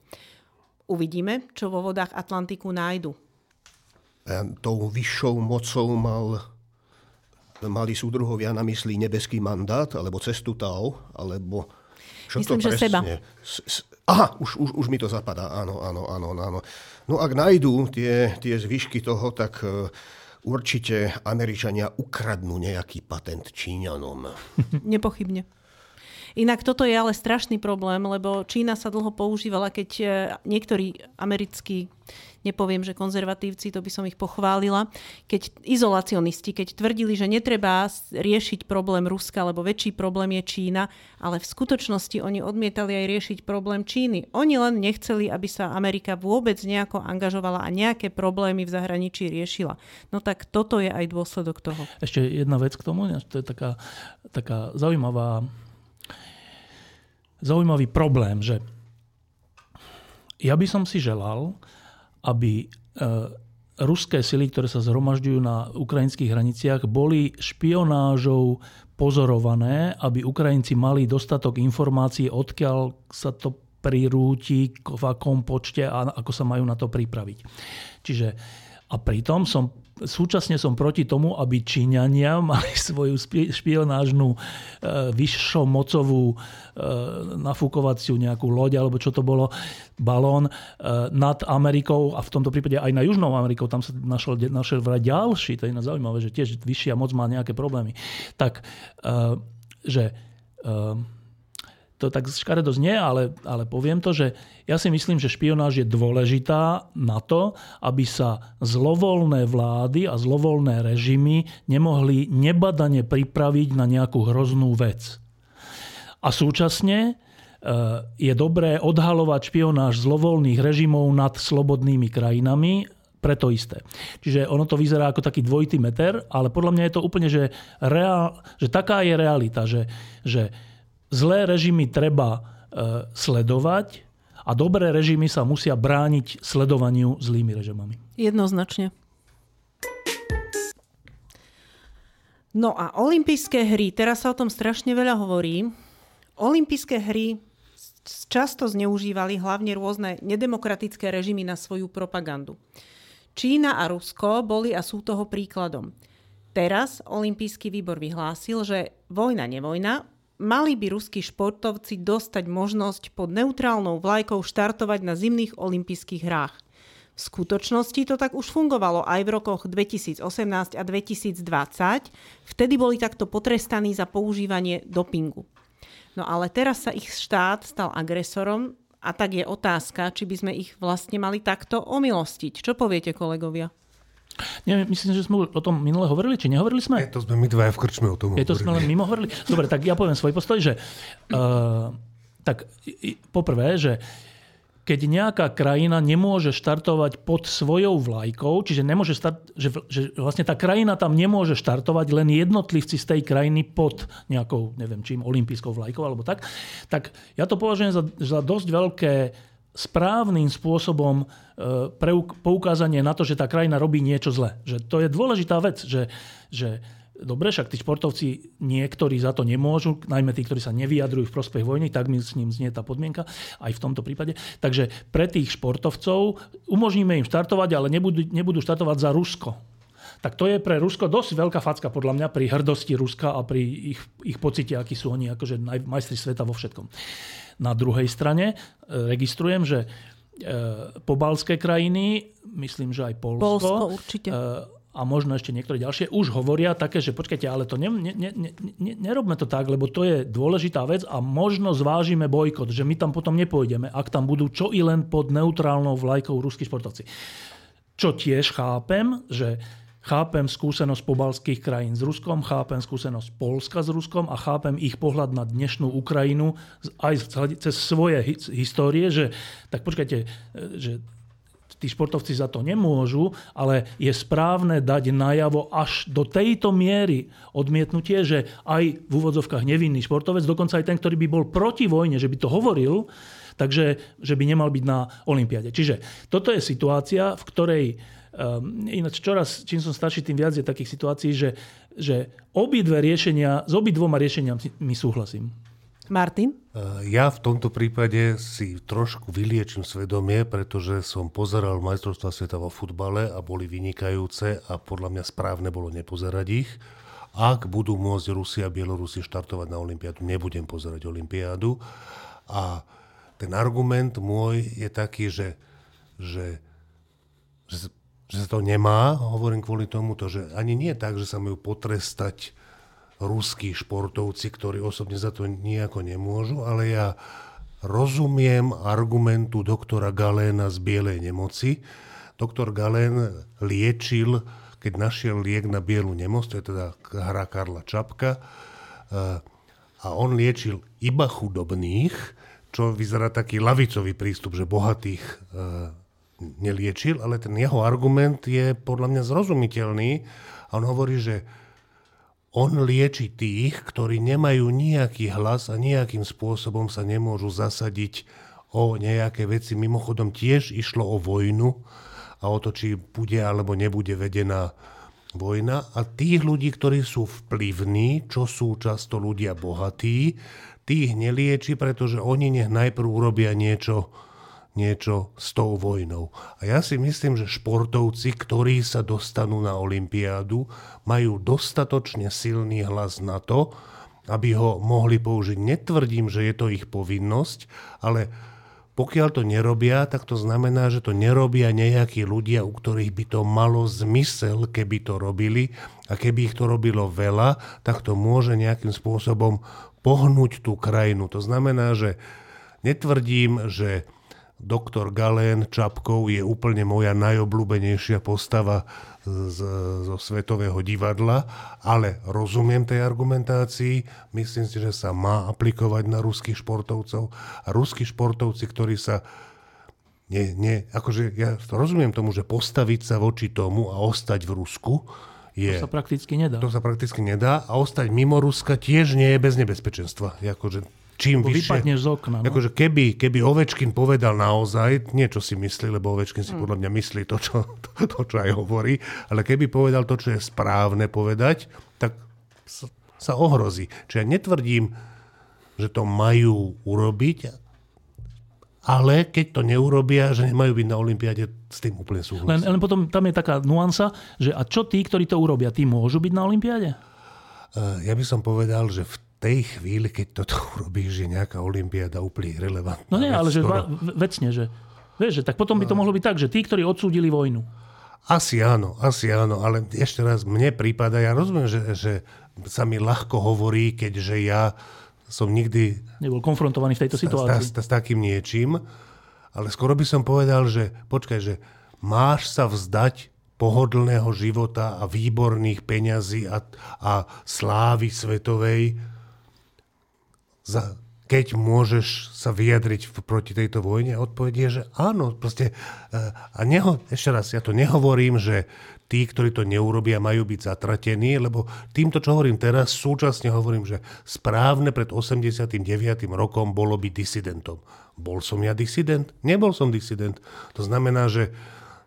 Uvidíme, čo vo vodách Atlantiku nájdu. Tou vyššou mocou mal, mali súdruhovia na mysli nebeský mandát, alebo cestu Tao, alebo... Čo Myslím, to že seba. S- s- Aha, už, už, už mi to zapadá, áno, áno, áno, áno. No ak nájdú tie, tie zvyšky toho, tak e, určite Američania ukradnú nejaký patent Číňanom. Nepochybne. Inak toto je ale strašný problém, lebo Čína sa dlho používala, keď e, niektorí americkí, nepoviem, že konzervatívci, to by som ich pochválila, keď izolacionisti, keď tvrdili, že netreba riešiť problém Ruska, lebo väčší problém je Čína, ale v skutočnosti oni odmietali aj riešiť problém Číny. Oni len nechceli, aby sa Amerika vôbec nejako angažovala a nejaké problémy v zahraničí riešila. No tak toto je aj dôsledok toho. Ešte jedna vec k tomu, to je taká, taká zaujímavá, zaujímavý problém, že ja by som si želal, aby e, ruské sily, ktoré sa zhromažďujú na ukrajinských hraniciach, boli špionážou pozorované, aby Ukrajinci mali dostatok informácií, odkiaľ sa to prirúti, v akom počte a ako sa majú na to pripraviť. Čiže a pritom som, súčasne som proti tomu, aby Číňania mali svoju špionážnu e, vyššo mocovú e, nafúkovaciu nejakú loď, alebo čo to bolo, balón e, nad Amerikou a v tomto prípade aj na Južnou Amerikou, tam sa našiel, našiel vraj ďalší, to je iné zaujímavé, že tiež vyššia moc má nejaké problémy. Tak, že to tak škaredo znie, ale, ale poviem to, že ja si myslím, že špionáž je dôležitá na to, aby sa zlovoľné vlády a zlovoľné režimy nemohli nebadane pripraviť na nejakú hroznú vec. A súčasne e, je dobré odhalovať špionáž zlovoľných režimov nad slobodnými krajinami, preto isté. Čiže ono to vyzerá ako taký dvojitý meter, ale podľa mňa je to úplne, že, reál, že taká je realita, že, že zlé režimy treba e, sledovať a dobré režimy sa musia brániť sledovaniu zlými režimami. Jednoznačne. No a olympijské hry, teraz sa o tom strašne veľa hovorí. Olympijské hry často zneužívali hlavne rôzne nedemokratické režimy na svoju propagandu. Čína a Rusko boli a sú toho príkladom. Teraz Olympijský výbor vyhlásil, že vojna nevojna, mali by ruskí športovci dostať možnosť pod neutrálnou vlajkou štartovať na zimných olympijských hrách. V skutočnosti to tak už fungovalo aj v rokoch 2018 a 2020. Vtedy boli takto potrestaní za používanie dopingu. No ale teraz sa ich štát stal agresorom a tak je otázka, či by sme ich vlastne mali takto omilostiť. Čo poviete, kolegovia? Nie, myslím, že sme o tom minule hovorili, či nehovorili sme? Je to sme my dvaja v krčme o tom Je to sme len mimo hovorili? Dobre, tak ja poviem svoj postoj, že uh, tak poprvé, že keď nejaká krajina nemôže štartovať pod svojou vlajkou, čiže nemôže start, že, že vlastne tá krajina tam nemôže štartovať len jednotlivci z tej krajiny pod nejakou, neviem čím, olimpijskou vlajkou alebo tak, tak ja to považujem za, za dosť veľké správnym spôsobom e, poukázanie na to, že tá krajina robí niečo zle. Že to je dôležitá vec, že, že dobre, však tí športovci niektorí za to nemôžu, najmä tí, ktorí sa nevyjadrujú v prospech vojny, tak mi s ním znie tá podmienka aj v tomto prípade. Takže pre tých športovcov umožníme im štartovať, ale nebudú, nebudú štartovať za Rusko. Tak to je pre Rusko dosť veľká facka podľa mňa pri hrdosti Ruska a pri ich, ich pocite, akí sú oni akože majstri sveta vo všetkom. Na druhej strane e, registrujem, že e, pobalské krajiny, myslím, že aj Polsko, Polsko určite. E, a možno ešte niektoré ďalšie, už hovoria také, že počkajte, ale to ne, ne, ne, ne, nerobme to tak, lebo to je dôležitá vec a možno zvážime bojkot, že my tam potom nepôjdeme, ak tam budú čo i len pod neutrálnou vlajkou ruskí športovci. Čo tiež chápem, že chápem skúsenosť pobalských krajín s Ruskom, chápem skúsenosť Polska s Ruskom a chápem ich pohľad na dnešnú Ukrajinu aj cez svoje histórie, že tak počkajte, že tí športovci za to nemôžu, ale je správne dať najavo až do tejto miery odmietnutie, že aj v úvodzovkách nevinný športovec, dokonca aj ten, ktorý by bol proti vojne, že by to hovoril, takže že by nemal byť na Olympiade. Čiže toto je situácia, v ktorej Um, ináč čoraz, čím som starší, tým viac je takých situácií, že, že obidve riešenia, s obidvoma riešeniami súhlasím. Martin? Eh, ja v tomto prípade si trošku vyliečím svedomie, pretože som pozeral majstrovstva sveta vo futbale a boli vynikajúce a podľa mňa správne bolo nepozerať ich. Ak budú môcť Rusia a Bielorusi štartovať na Olympiádu, nebudem pozerať Olympiádu. A ten argument môj je taký, že, že, že, že sa to nemá, hovorím kvôli tomu, že ani nie tak, že sa majú potrestať ruskí športovci, ktorí osobne za to nejako nemôžu, ale ja rozumiem argumentu doktora Galéna z Bielej nemoci. Doktor Galén liečil, keď našiel liek na bielu nemoc, to je teda hra Karla Čapka, eh, a on liečil iba chudobných, čo vyzerá taký lavicový prístup, že bohatých eh, neliečil, ale ten jeho argument je podľa mňa zrozumiteľný. A on hovorí, že on lieči tých, ktorí nemajú nejaký hlas a nejakým spôsobom sa nemôžu zasadiť o nejaké veci. Mimochodom tiež išlo o vojnu a o to, či bude alebo nebude vedená vojna. A tých ľudí, ktorí sú vplyvní, čo sú často ľudia bohatí, tých nelieči, pretože oni nech najprv urobia niečo niečo s tou vojnou. A ja si myslím, že športovci, ktorí sa dostanú na Olympiádu, majú dostatočne silný hlas na to, aby ho mohli použiť. Netvrdím, že je to ich povinnosť, ale pokiaľ to nerobia, tak to znamená, že to nerobia nejakí ľudia, u ktorých by to malo zmysel, keby to robili. A keby ich to robilo veľa, tak to môže nejakým spôsobom pohnúť tú krajinu. To znamená, že netvrdím, že doktor Galén Čapkov je úplne moja najobľúbenejšia postava z, zo svetového divadla, ale rozumiem tej argumentácii, myslím si, že sa má aplikovať na ruských športovcov a ruskí športovci, ktorí sa nie, nie, akože ja rozumiem tomu, že postaviť sa voči tomu a ostať v Rusku je... To sa prakticky nedá. To sa prakticky nedá a ostať mimo Ruska tiež nie je bez nebezpečenstva. Akože čím vyššie... Vypadneš z okna. No? Akože keby, keby Ovečkin povedal naozaj, niečo si myslí, lebo Ovečkin si mm. podľa mňa myslí to čo, to, to, čo aj hovorí, ale keby povedal to, čo je správne povedať, tak sa, sa ohrozí. Čiže ja netvrdím, že to majú urobiť, ale keď to neurobia, že nemajú byť na Olympiáde, s tým úplne súhlasím. Len, len potom tam je taká nuansa, že a čo tí, ktorí to urobia, tí môžu byť na Olympiáde? Uh, ja by som povedal, že v tej chvíli, keď toto urobíš, je nejaká Olympiáda úplne relevantná. No nie, ale že skoro... vecne, že, vieš, že tak potom by to mohlo byť tak, že tí, ktorí odsúdili vojnu. Asi áno, asi áno, ale ešte raz, mne prípada, ja rozumiem, že, že sa mi ľahko hovorí, keďže ja som nikdy... Nebol konfrontovaný v tejto situácii. S, s, s takým niečím, ale skoro by som povedal, že počkaj, že máš sa vzdať pohodlného života a výborných peňazí a, a slávy svetovej, za, keď môžeš sa vyjadriť proti tejto vojne? Odpoveď je, že áno. Proste, e, a neho, ešte raz, ja to nehovorím, že tí, ktorí to neurobia, majú byť zatratení, lebo týmto, čo hovorím teraz, súčasne hovorím, že správne pred 89. rokom bolo byť disidentom. Bol som ja disident? Nebol som disident. To znamená, že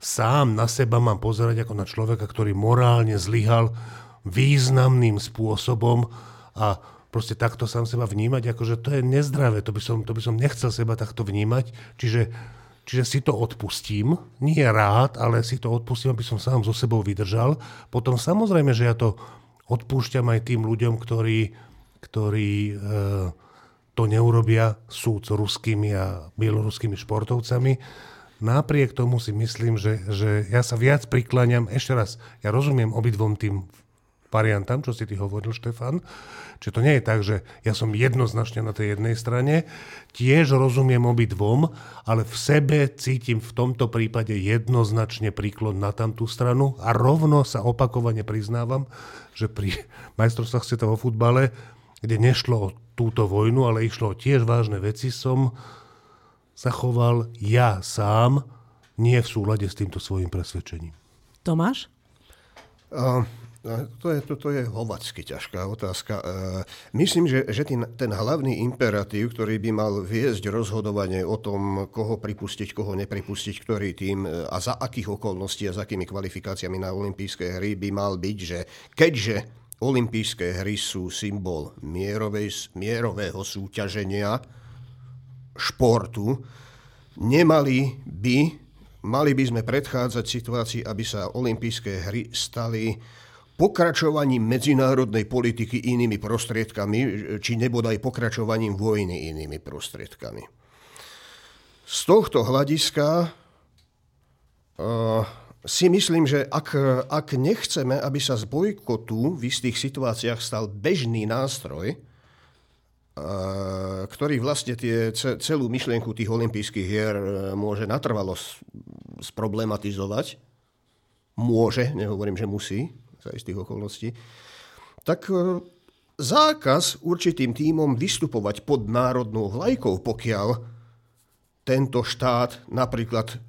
sám na seba mám pozerať ako na človeka, ktorý morálne zlyhal významným spôsobom a proste takto sám seba vnímať, akože to je nezdravé, to by som, to by som nechcel seba takto vnímať. Čiže Čiže si to odpustím, nie rád, ale si to odpustím, aby som sám so sebou vydržal. Potom samozrejme, že ja to odpúšťam aj tým ľuďom, ktorí, ktorí e, to neurobia, sú s ruskými a bieloruskými športovcami. Napriek tomu si myslím, že, že ja sa viac prikláňam, ešte raz, ja rozumiem obidvom tým variantám, čo si ty hovoril, Štefan. Čiže to nie je tak, že ja som jednoznačne na tej jednej strane. Tiež rozumiem obi dvom, ale v sebe cítim v tomto prípade jednoznačne príklon na tamtú stranu a rovno sa opakovane priznávam, že pri majstrovstvách sveta vo futbale, kde nešlo o túto vojnu, ale išlo o tiež vážne veci, som zachoval ja sám nie v súlade s týmto svojim presvedčením. Tomáš? Uh, to je, to, to je hovacky ťažká otázka. E, myslím, že, že ten, ten hlavný imperatív, ktorý by mal viesť rozhodovanie o tom, koho pripustiť, koho nepripustiť, ktorý tým e, a za akých okolností a za akými kvalifikáciami na olympijské hry by mal byť, že keďže olympijské hry sú symbol mierovej, mierového súťaženia športu, nemali by, mali by sme predchádzať situácii, aby sa olympijské hry stali pokračovaním medzinárodnej politiky inými prostriedkami, či nebodaj pokračovaním vojny inými prostriedkami. Z tohto hľadiska uh, si myslím, že ak, ak nechceme, aby sa z bojkotu v istých situáciách stal bežný nástroj, uh, ktorý vlastne tie, celú myšlienku tých olympijských hier uh, môže natrvalo sproblematizovať, môže, nehovorím, že musí, za istých okolností, tak e, zákaz určitým tímom vystupovať pod národnou vlajkou, pokiaľ tento štát napríklad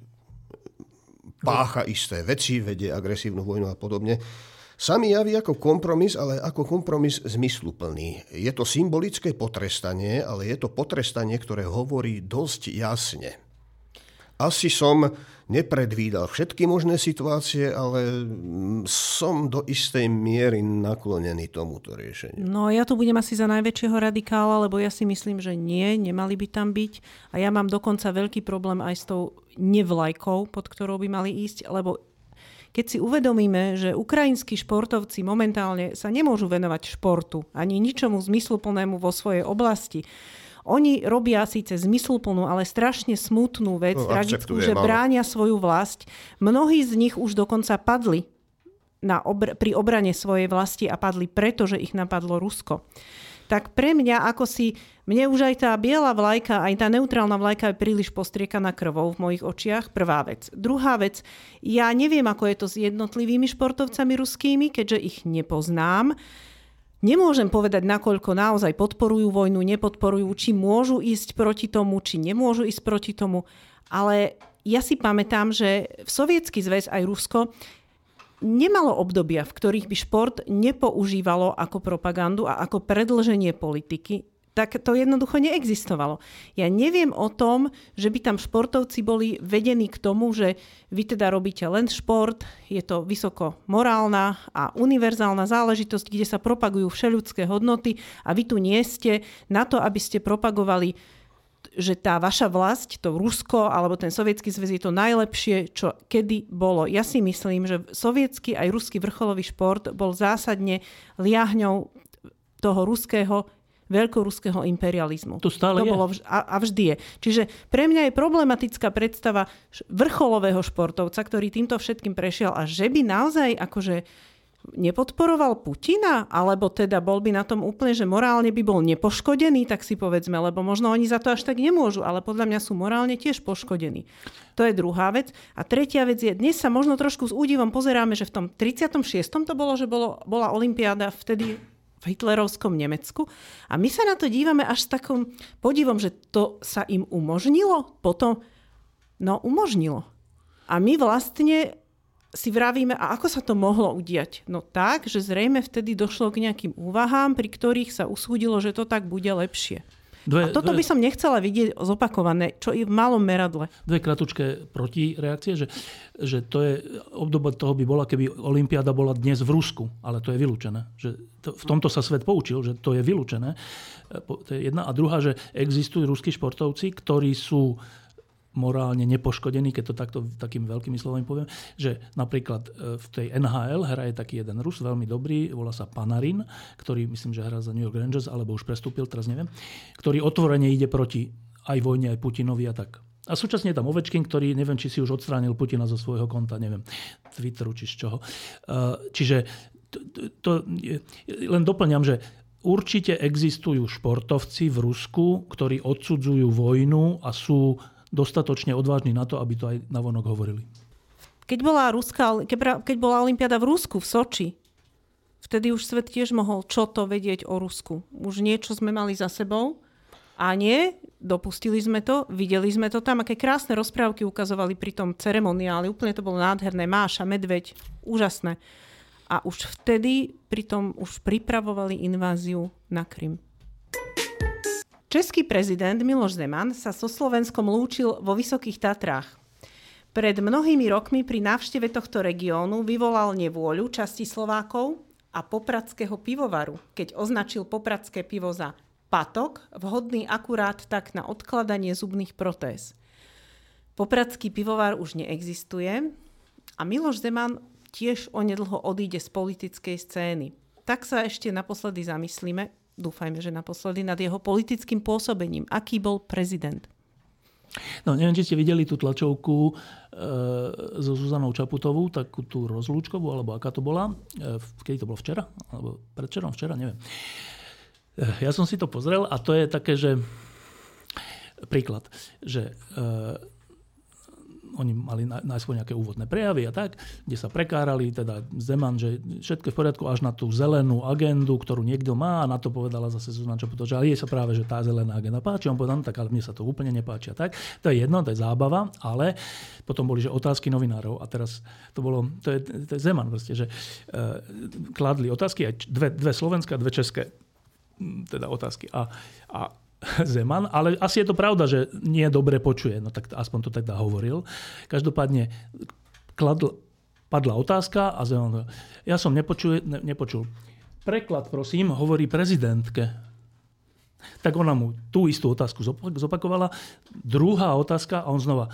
pácha isté veci, vedie agresívnu vojnu a podobne, sa mi javí ako kompromis, ale ako kompromis zmysluplný. Je to symbolické potrestanie, ale je to potrestanie, ktoré hovorí dosť jasne. Asi som nepredvídal všetky možné situácie, ale som do istej miery naklonený tomuto riešeniu. No ja tu budem asi za najväčšieho radikála, lebo ja si myslím, že nie, nemali by tam byť. A ja mám dokonca veľký problém aj s tou nevlajkou, pod ktorou by mali ísť, lebo keď si uvedomíme, že ukrajinskí športovci momentálne sa nemôžu venovať športu ani ničomu zmysluplnému vo svojej oblasti, oni robia síce zmysluplnú, ale strašne smutnú vec, no, tragickú, že bránia svoju vlast. Mnohí z nich už dokonca padli na obr- pri obrane svojej vlasti a padli preto, že ich napadlo Rusko. Tak pre mňa, ako si, mne už aj tá biela vlajka, aj tá neutrálna vlajka je príliš postriekaná krvou v mojich očiach, prvá vec. Druhá vec, ja neviem, ako je to s jednotlivými športovcami ruskými, keďže ich nepoznám. Nemôžem povedať, nakoľko naozaj podporujú vojnu, nepodporujú, či môžu ísť proti tomu, či nemôžu ísť proti tomu. Ale ja si pamätám, že v Sovietsky zväz aj Rusko nemalo obdobia, v ktorých by šport nepoužívalo ako propagandu a ako predlženie politiky tak to jednoducho neexistovalo. Ja neviem o tom, že by tam športovci boli vedení k tomu, že vy teda robíte len šport, je to vysoko morálna a univerzálna záležitosť, kde sa propagujú všeľudské hodnoty a vy tu nie ste na to, aby ste propagovali že tá vaša vlast, to Rusko alebo ten sovietský zväz je to najlepšie, čo kedy bolo. Ja si myslím, že sovietský aj ruský vrcholový šport bol zásadne liahňou toho ruského veľkoruského imperializmu. To stále to je. Bolo vž- a, a vždy je. Čiže pre mňa je problematická predstava vrcholového športovca, ktorý týmto všetkým prešiel a že by naozaj akože nepodporoval Putina, alebo teda bol by na tom úplne, že morálne by bol nepoškodený, tak si povedzme, lebo možno oni za to až tak nemôžu, ale podľa mňa sú morálne tiež poškodení. To je druhá vec. A tretia vec je, dnes sa možno trošku s údivom pozeráme, že v tom 36. to bolo, že bolo, bola Olympiáda vtedy hitlerovskom Nemecku. A my sa na to dívame až s takom podivom, že to sa im umožnilo. Potom, no umožnilo. A my vlastne si vravíme, a ako sa to mohlo udiať? No tak, že zrejme vtedy došlo k nejakým úvahám, pri ktorých sa usúdilo, že to tak bude lepšie. Dve, a toto dve, by som nechcela vidieť zopakované, čo i v malom meradle. Dve kratučké protireakcie, že, že to je, obdoba toho by bola, keby Olympiáda bola dnes v Rusku, ale to je vylúčené. Že to, v tomto sa svet poučil, že to je vylúčené. To je jedna. A druhá, že existujú ruskí športovci, ktorí sú morálne nepoškodený, keď to takto takými veľkými slovami poviem, že napríklad e, v tej NHL hraje taký jeden Rus, veľmi dobrý, volá sa Panarin, ktorý myslím, že hrá za New York Rangers, alebo už prestúpil, teraz neviem, ktorý otvorene ide proti aj vojne, aj Putinovi a tak. A súčasne je tam Ovečkin, ktorý neviem, či si už odstránil Putina zo svojho konta, neviem, Twitteru či z čoho. E, čiže to, to, len doplňam, že určite existujú športovci v Rusku, ktorí odsudzujú vojnu a sú dostatočne odvážni na to, aby to aj navonok hovorili. Keď bola, Ruska, keď bola Olympiáda v Rusku, v Soči, vtedy už svet tiež mohol čo to vedieť o Rusku. Už niečo sme mali za sebou a nie, dopustili sme to, videli sme to tam, aké krásne rozprávky ukazovali pri tom ceremoniáli. Úplne to bolo nádherné. Máša, medveď, úžasné. A už vtedy pritom už pripravovali inváziu na Krym. Český prezident Miloš Zeman sa so Slovenskom lúčil vo Vysokých Tatrách. Pred mnohými rokmi pri návšteve tohto regiónu vyvolal nevôľu časti Slovákov a popradského pivovaru, keď označil popradské pivo za patok, vhodný akurát tak na odkladanie zubných protéz. Popradský pivovar už neexistuje a Miloš Zeman tiež onedlho odíde z politickej scény. Tak sa ešte naposledy zamyslíme, dúfajme, že naposledy, nad jeho politickým pôsobením. Aký bol prezident? No, neviem, či ste videli tú tlačovku e, so Zuzanou Čaputovú, takú tú rozlúčkovú, alebo aká to bola. E, kedy to bolo včera? Alebo predčerom? Včera? Neviem. E, ja som si to pozrel a to je také, že príklad, že e, oni mali najskôr nejaké úvodné prejavy a tak, kde sa prekárali, teda Zeman, že všetko je v poriadku až na tú zelenú agendu, ktorú niekto má a na to povedala zase Zuzana Čaputo, že jej sa práve, že tá zelená agenda páči. On povedal, no tak ale mne sa to úplne nepáči a tak. To je jedno, to je zábava, ale potom boli, že otázky novinárov a teraz to bolo, to je, to je Zeman proste, že uh, kladli otázky, aj dve, dve slovenské a dve české teda otázky. A, a Zeman, ale asi je to pravda, že nie dobre počuje, no tak aspoň to teda hovoril. Každopádne kladl, padla otázka a Zeman ja som nepočul, ne, nepočul. Preklad, prosím, hovorí prezidentke. Tak ona mu tú istú otázku zopakovala. Druhá otázka a on znova.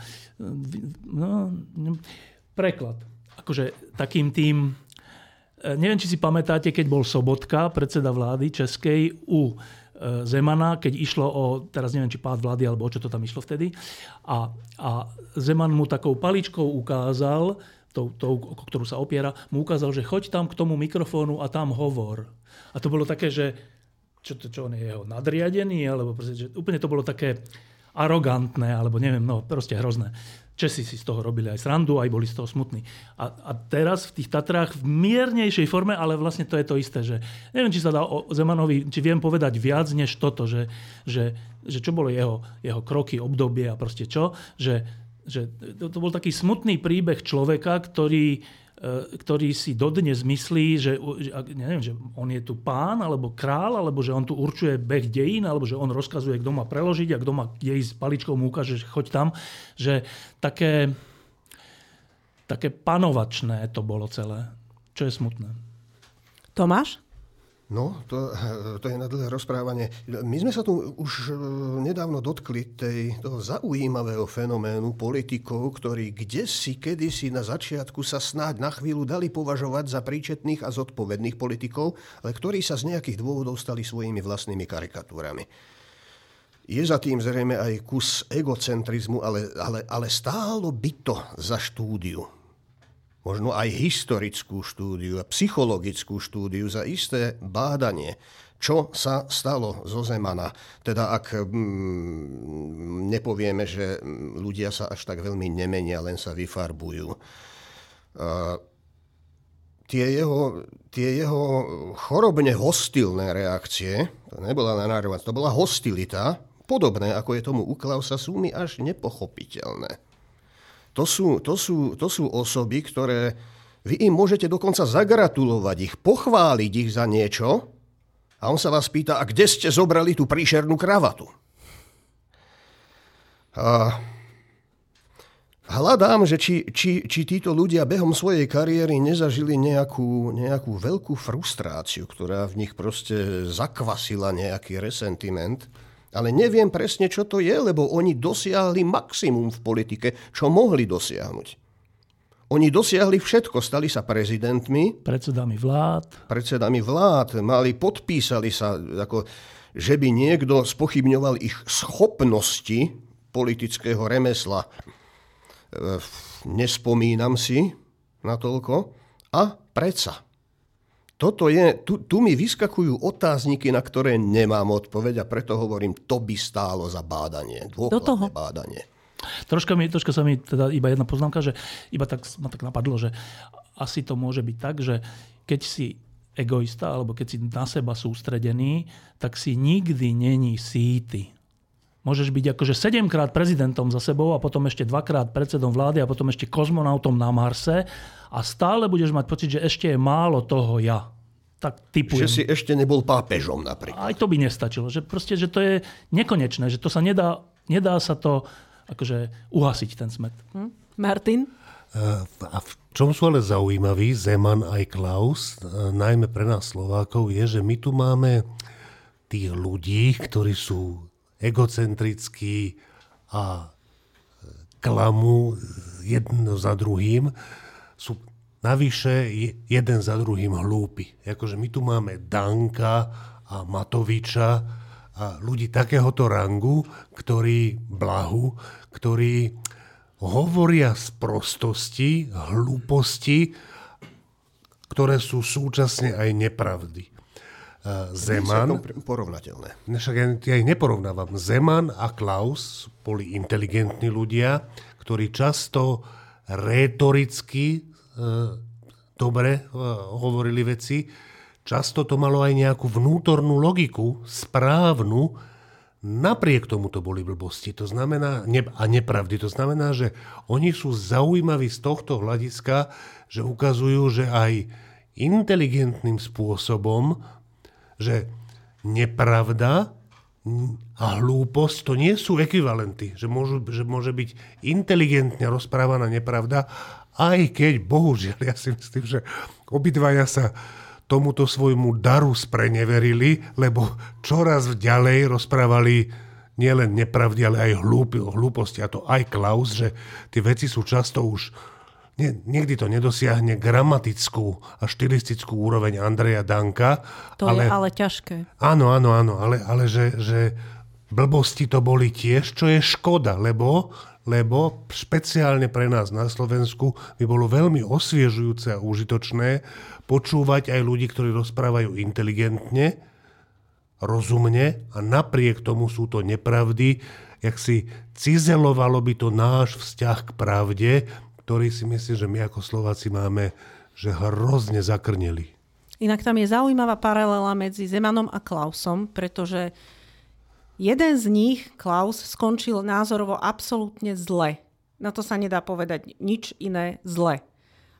No, preklad. Akože takým tým... Neviem, či si pamätáte, keď bol Sobotka, predseda vlády Českej, u E, Zemana, keď išlo o, teraz neviem, či pád vlády, alebo o čo to tam išlo vtedy. A, a Zeman mu takou paličkou ukázal, tou, tou, o ktorú sa opiera, mu ukázal, že choď tam k tomu mikrofónu a tam hovor. A to bolo také, že čo, to, čo on je jeho nadriadený, alebo proste, že úplne to bolo také arogantné, alebo neviem, no proste hrozné. Česi si z toho robili aj srandu, aj boli z toho smutní. A, a teraz v tých Tatrách v miernejšej forme, ale vlastne to je to isté, že neviem, či sa dá o Zemanovi, či viem povedať viac než toto, že, že, že čo bolo jeho, jeho kroky, obdobie a proste čo, že, že to, to bol taký smutný príbeh človeka, ktorý, ktorý si dodnes myslí, že, neviem, že on je tu pán, alebo král, alebo že on tu určuje beh dejín, alebo že on rozkazuje, kto má preložiť a kto má kde ísť paličkou, mu ukáže, že choď tam. Že také, také panovačné to bolo celé, čo je smutné. Tomáš? No, to, to je na dlhé rozprávanie. My sme sa tu už e, nedávno dotkli tej, toho zaujímavého fenoménu politikov, ktorí kde si, kedysi na začiatku sa snáď na chvíľu dali považovať za príčetných a zodpovedných politikov, ale ktorí sa z nejakých dôvodov stali svojimi vlastnými karikatúrami. Je za tým zrejme aj kus egocentrizmu, ale, ale, ale stálo by to za štúdiu možno aj historickú štúdiu a psychologickú štúdiu za isté bádanie, čo sa stalo zo Zemana. Teda ak mm, nepovieme, že ľudia sa až tak veľmi nemenia, len sa vyfarbujú. Uh, tie jeho, tie jeho chorobne hostilné reakcie, to nebola na to bola hostilita, podobné ako je tomu u Klausa, sú mi až nepochopiteľné. To sú, to sú, to sú osoby, ktoré vy im môžete dokonca zagratulovať ich, pochváliť ich za niečo a on sa vás pýta, a kde ste zobrali tú príšernú kravatu? A hľadám, že či, či, či títo ľudia behom svojej kariéry nezažili nejakú, nejakú veľkú frustráciu, ktorá v nich proste zakvasila nejaký resentiment ale neviem presne, čo to je, lebo oni dosiahli maximum v politike, čo mohli dosiahnuť. Oni dosiahli všetko, stali sa prezidentmi. Predsedami vlád. Predsedami vlád, mali, podpísali sa, ako, že by niekto spochybňoval ich schopnosti politického remesla. E, nespomínam si na toľko. A predsa toto je, tu, tu mi vyskakujú otázniky, na ktoré nemám odpoveď a preto hovorím, to by stálo za bádanie, dôkladné bádanie. Troška, mi, troška sa mi teda iba jedna poznámka, že iba tak ma tak napadlo, že asi to môže byť tak, že keď si egoista alebo keď si na seba sústredený, tak si nikdy není síty. Môžeš byť akože sedemkrát prezidentom za sebou a potom ešte dvakrát predsedom vlády a potom ešte kozmonautom na Marse a stále budeš mať pocit, že ešte je málo toho ja. Tak typujem. Že si ešte nebol pápežom napríklad. Aj to by nestačilo. Že proste, že to je nekonečné, že to sa nedá, nedá sa to akože uhasiť ten smet. Hm? Martin? A v čom sú ale zaujímaví Zeman aj Klaus, najmä pre nás Slovákov, je, že my tu máme tých ľudí, ktorí sú egocentrický a e, klamu jedno za druhým, sú navyše jeden za druhým hlúpi. Akože my tu máme Danka a Matoviča a ľudí takéhoto rangu, ktorí blahu, ktorí hovoria z prostosti, hlúposti, ktoré sú súčasne aj nepravdy. Zeman... Porovnateľné. Však ja, ja ich neporovnávam. Zeman a Klaus boli inteligentní ľudia, ktorí často rétoricky e, dobre e, hovorili veci. Často to malo aj nejakú vnútornú logiku, správnu, napriek tomu to boli blbosti. To znamená, ne, a nepravdy. To znamená, že oni sú zaujímaví z tohto hľadiska, že ukazujú, že aj inteligentným spôsobom že nepravda a hlúposť to nie sú ekvivalenty, že, môžu, že môže byť inteligentne rozprávaná nepravda, aj keď, bohužiaľ, ja si myslím, že obidvaja sa tomuto svojmu daru spreneverili, lebo čoraz ďalej rozprávali nielen nepravdy, ale aj hlúposti. A to aj Klaus, že tie veci sú často už nie, niekdy to nedosiahne gramatickú a štilistickú úroveň Andreja Danka. To ale, je ale ťažké. Áno, áno, áno, ale, ale že, že blbosti to boli tiež, čo je škoda, lebo, lebo špeciálne pre nás na Slovensku by bolo veľmi osviežujúce a užitočné počúvať aj ľudí, ktorí rozprávajú inteligentne, rozumne a napriek tomu sú to nepravdy, jak si cizelovalo by to náš vzťah k pravde, ktorý si myslím, že my ako Slováci máme, že hrozne zakrneli. Inak tam je zaujímavá paralela medzi Zemanom a Klausom, pretože jeden z nich, Klaus, skončil názorovo absolútne zle. Na to sa nedá povedať nič iné zle.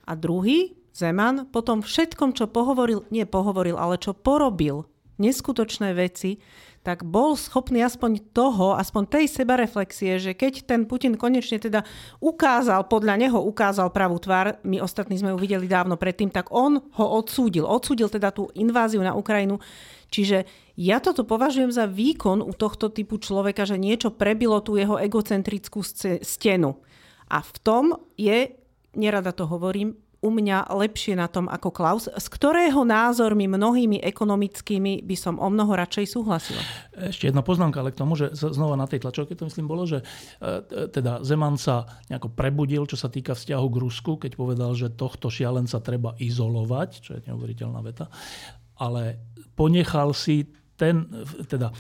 A druhý, Zeman, potom všetkom, čo pohovoril, nie pohovoril, ale čo porobil, neskutočné veci, tak bol schopný aspoň toho, aspoň tej sebareflexie, že keď ten Putin konečne teda ukázal, podľa neho ukázal pravú tvár, my ostatní sme ju videli dávno predtým, tak on ho odsúdil. Odsúdil teda tú inváziu na Ukrajinu. Čiže ja toto považujem za výkon u tohto typu človeka, že niečo prebilo tú jeho egocentrickú stenu. A v tom je, nerada to hovorím, u mňa lepšie na tom ako Klaus, z ktorého názormi mnohými ekonomickými by som o mnoho radšej súhlasila. Ešte jedna poznámka, ale k tomu, že znova na tej tlačovke to myslím bolo, že e, teda Zeman sa nejako prebudil, čo sa týka vzťahu k Rusku, keď povedal, že tohto šialenca treba izolovať, čo je neuveriteľná veta, ale ponechal si ten, teda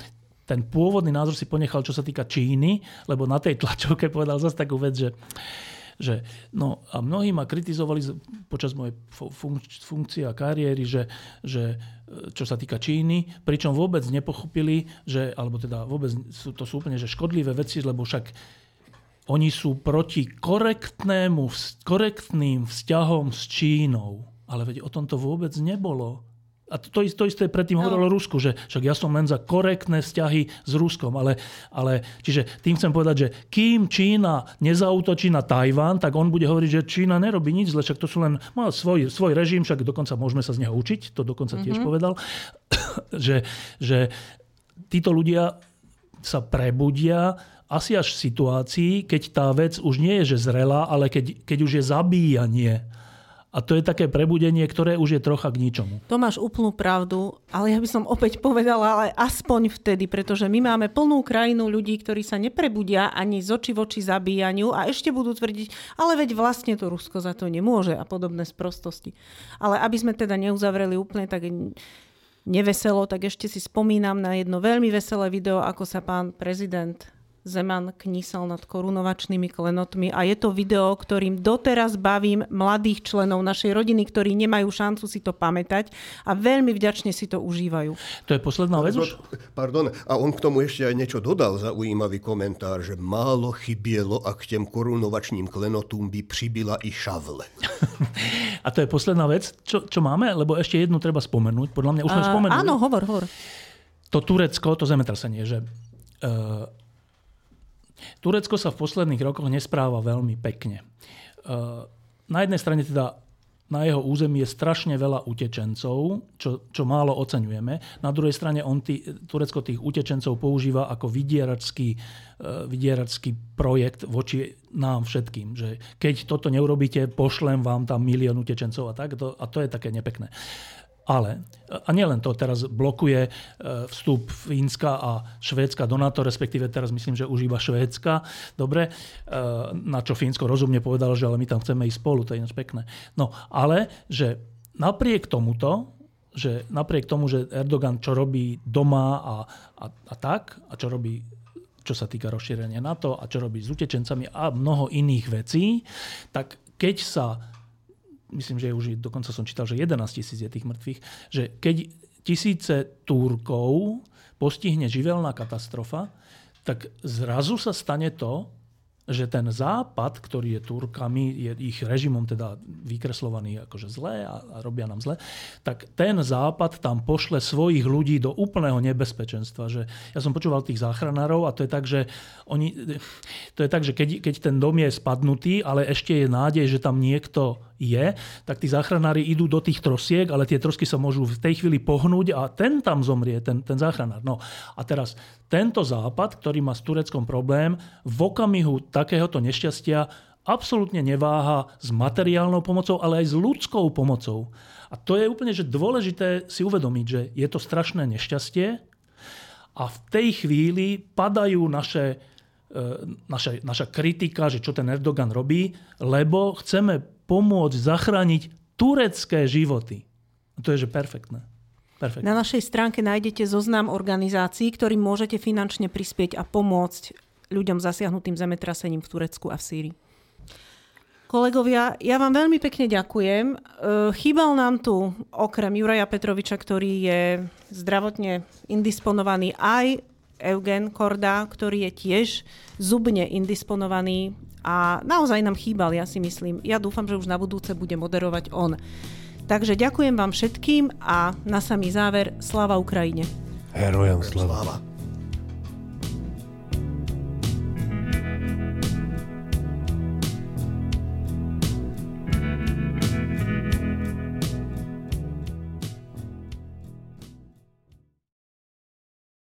ten pôvodný názor si ponechal, čo sa týka Číny, lebo na tej tlačovke povedal zase takú vec, že že no a mnohí ma kritizovali počas mojej funkcie a kariéry, že, že e, čo sa týka Číny, pričom vôbec nepochopili, že, alebo teda vôbec sú, to sú úplne že škodlivé veci, lebo však oni sú proti korektnému, korektným vzťahom s Čínou. Ale veď o tom to vôbec nebolo. A to, to, isté predtým no. hovorilo Rusku, že však ja som len za korektné vzťahy s Ruskom. Ale, ale čiže tým chcem povedať, že kým Čína nezautočí na Tajván, tak on bude hovoriť, že Čína nerobí nič zle, však to sú len má svoj, svoj režim, však dokonca môžeme sa z neho učiť, to dokonca mm-hmm. tiež mhm. povedal, že, že títo ľudia sa prebudia asi až v situácii, keď tá vec už nie je že zrelá, ale keď, keď už je zabíjanie a to je také prebudenie, ktoré už je trocha k ničomu. To máš úplnú pravdu, ale ja by som opäť povedala, ale aspoň vtedy, pretože my máme plnú krajinu ľudí, ktorí sa neprebudia ani z oči voči zabíjaniu a ešte budú tvrdiť, ale veď vlastne to Rusko za to nemôže a podobné sprostosti. Ale aby sme teda neuzavreli úplne tak neveselo, tak ešte si spomínam na jedno veľmi veselé video, ako sa pán prezident Zeman knísal nad korunovačnými klenotmi a je to video, ktorým doteraz bavím mladých členov našej rodiny, ktorí nemajú šancu si to pamätať a veľmi vďačne si to užívajú. To je posledná vec už? Pardon, a on k tomu ešte aj niečo dodal, zaujímavý komentár, že málo chybielo a k tým korunovačným klenotům by přibila i šavle. a to je posledná vec, čo, čo máme? Lebo ešte jednu treba spomenúť. Podľa mňa už sme spomenuli. Áno, hovor, hovor. To Turecko, to zemetrasenie, že uh, Turecko sa v posledných rokoch nespráva veľmi pekne. E, na jednej strane teda na jeho území je strašne veľa utečencov, čo, čo málo oceňujeme. Na druhej strane on tý, Turecko tých utečencov používa ako vydieračský, uh, vydieračský projekt voči nám všetkým. Že keď toto neurobíte, pošlem vám tam milión utečencov a tak. To, a to je také nepekné. Ale, a nielen to, teraz blokuje e, vstup Fínska a Švédska do NATO, respektíve teraz myslím, že už iba Švédska. Dobre, e, na čo Fínsko rozumne povedalo, že ale my tam chceme ísť spolu, to je ináč pekné. No, ale, že napriek tomuto, že napriek tomu, že Erdogan čo robí doma a, a, a tak, a čo robí čo sa týka rozšírenia NATO a čo robí s utečencami a mnoho iných vecí, tak keď sa myslím, že už dokonca som čítal, že 11 tisíc je tých mŕtvych, že keď tisíce Túrkov postihne živelná katastrofa, tak zrazu sa stane to, že ten západ, ktorý je Turkami, je ich režimom teda vykreslovaný akože zlé a, a robia nám zle, tak ten západ tam pošle svojich ľudí do úplného nebezpečenstva. Že ja som počúval tých záchranárov a to je tak, že, oni, to je tak, že keď, keď ten dom je spadnutý, ale ešte je nádej, že tam niekto je, tak tí záchranári idú do tých trosiek, ale tie trosky sa môžu v tej chvíli pohnúť a ten tam zomrie, ten, ten záchranár. No a teraz tento západ, ktorý má s Tureckom problém, v okamihu takéhoto nešťastia absolútne neváha s materiálnou pomocou, ale aj s ľudskou pomocou. A to je úplne že dôležité si uvedomiť, že je to strašné nešťastie a v tej chvíli padajú naše e, naša, naša kritika, že čo ten Erdogan robí, lebo chceme pomôcť zachrániť turecké životy. A to je že perfektné. perfektné. Na našej stránke nájdete zoznam organizácií, ktorým môžete finančne prispieť a pomôcť ľuďom zasiahnutým zemetrasením v Turecku a v Sýrii. Kolegovia, ja vám veľmi pekne ďakujem. E, chýbal nám tu okrem Juraja Petroviča, ktorý je zdravotne indisponovaný, aj Eugen Korda, ktorý je tiež zubne indisponovaný a naozaj nám chýbal, ja si myslím. Ja dúfam, že už na budúce bude moderovať on. Takže ďakujem vám všetkým a na samý záver, sláva Ukrajine. Herojom slava. slava.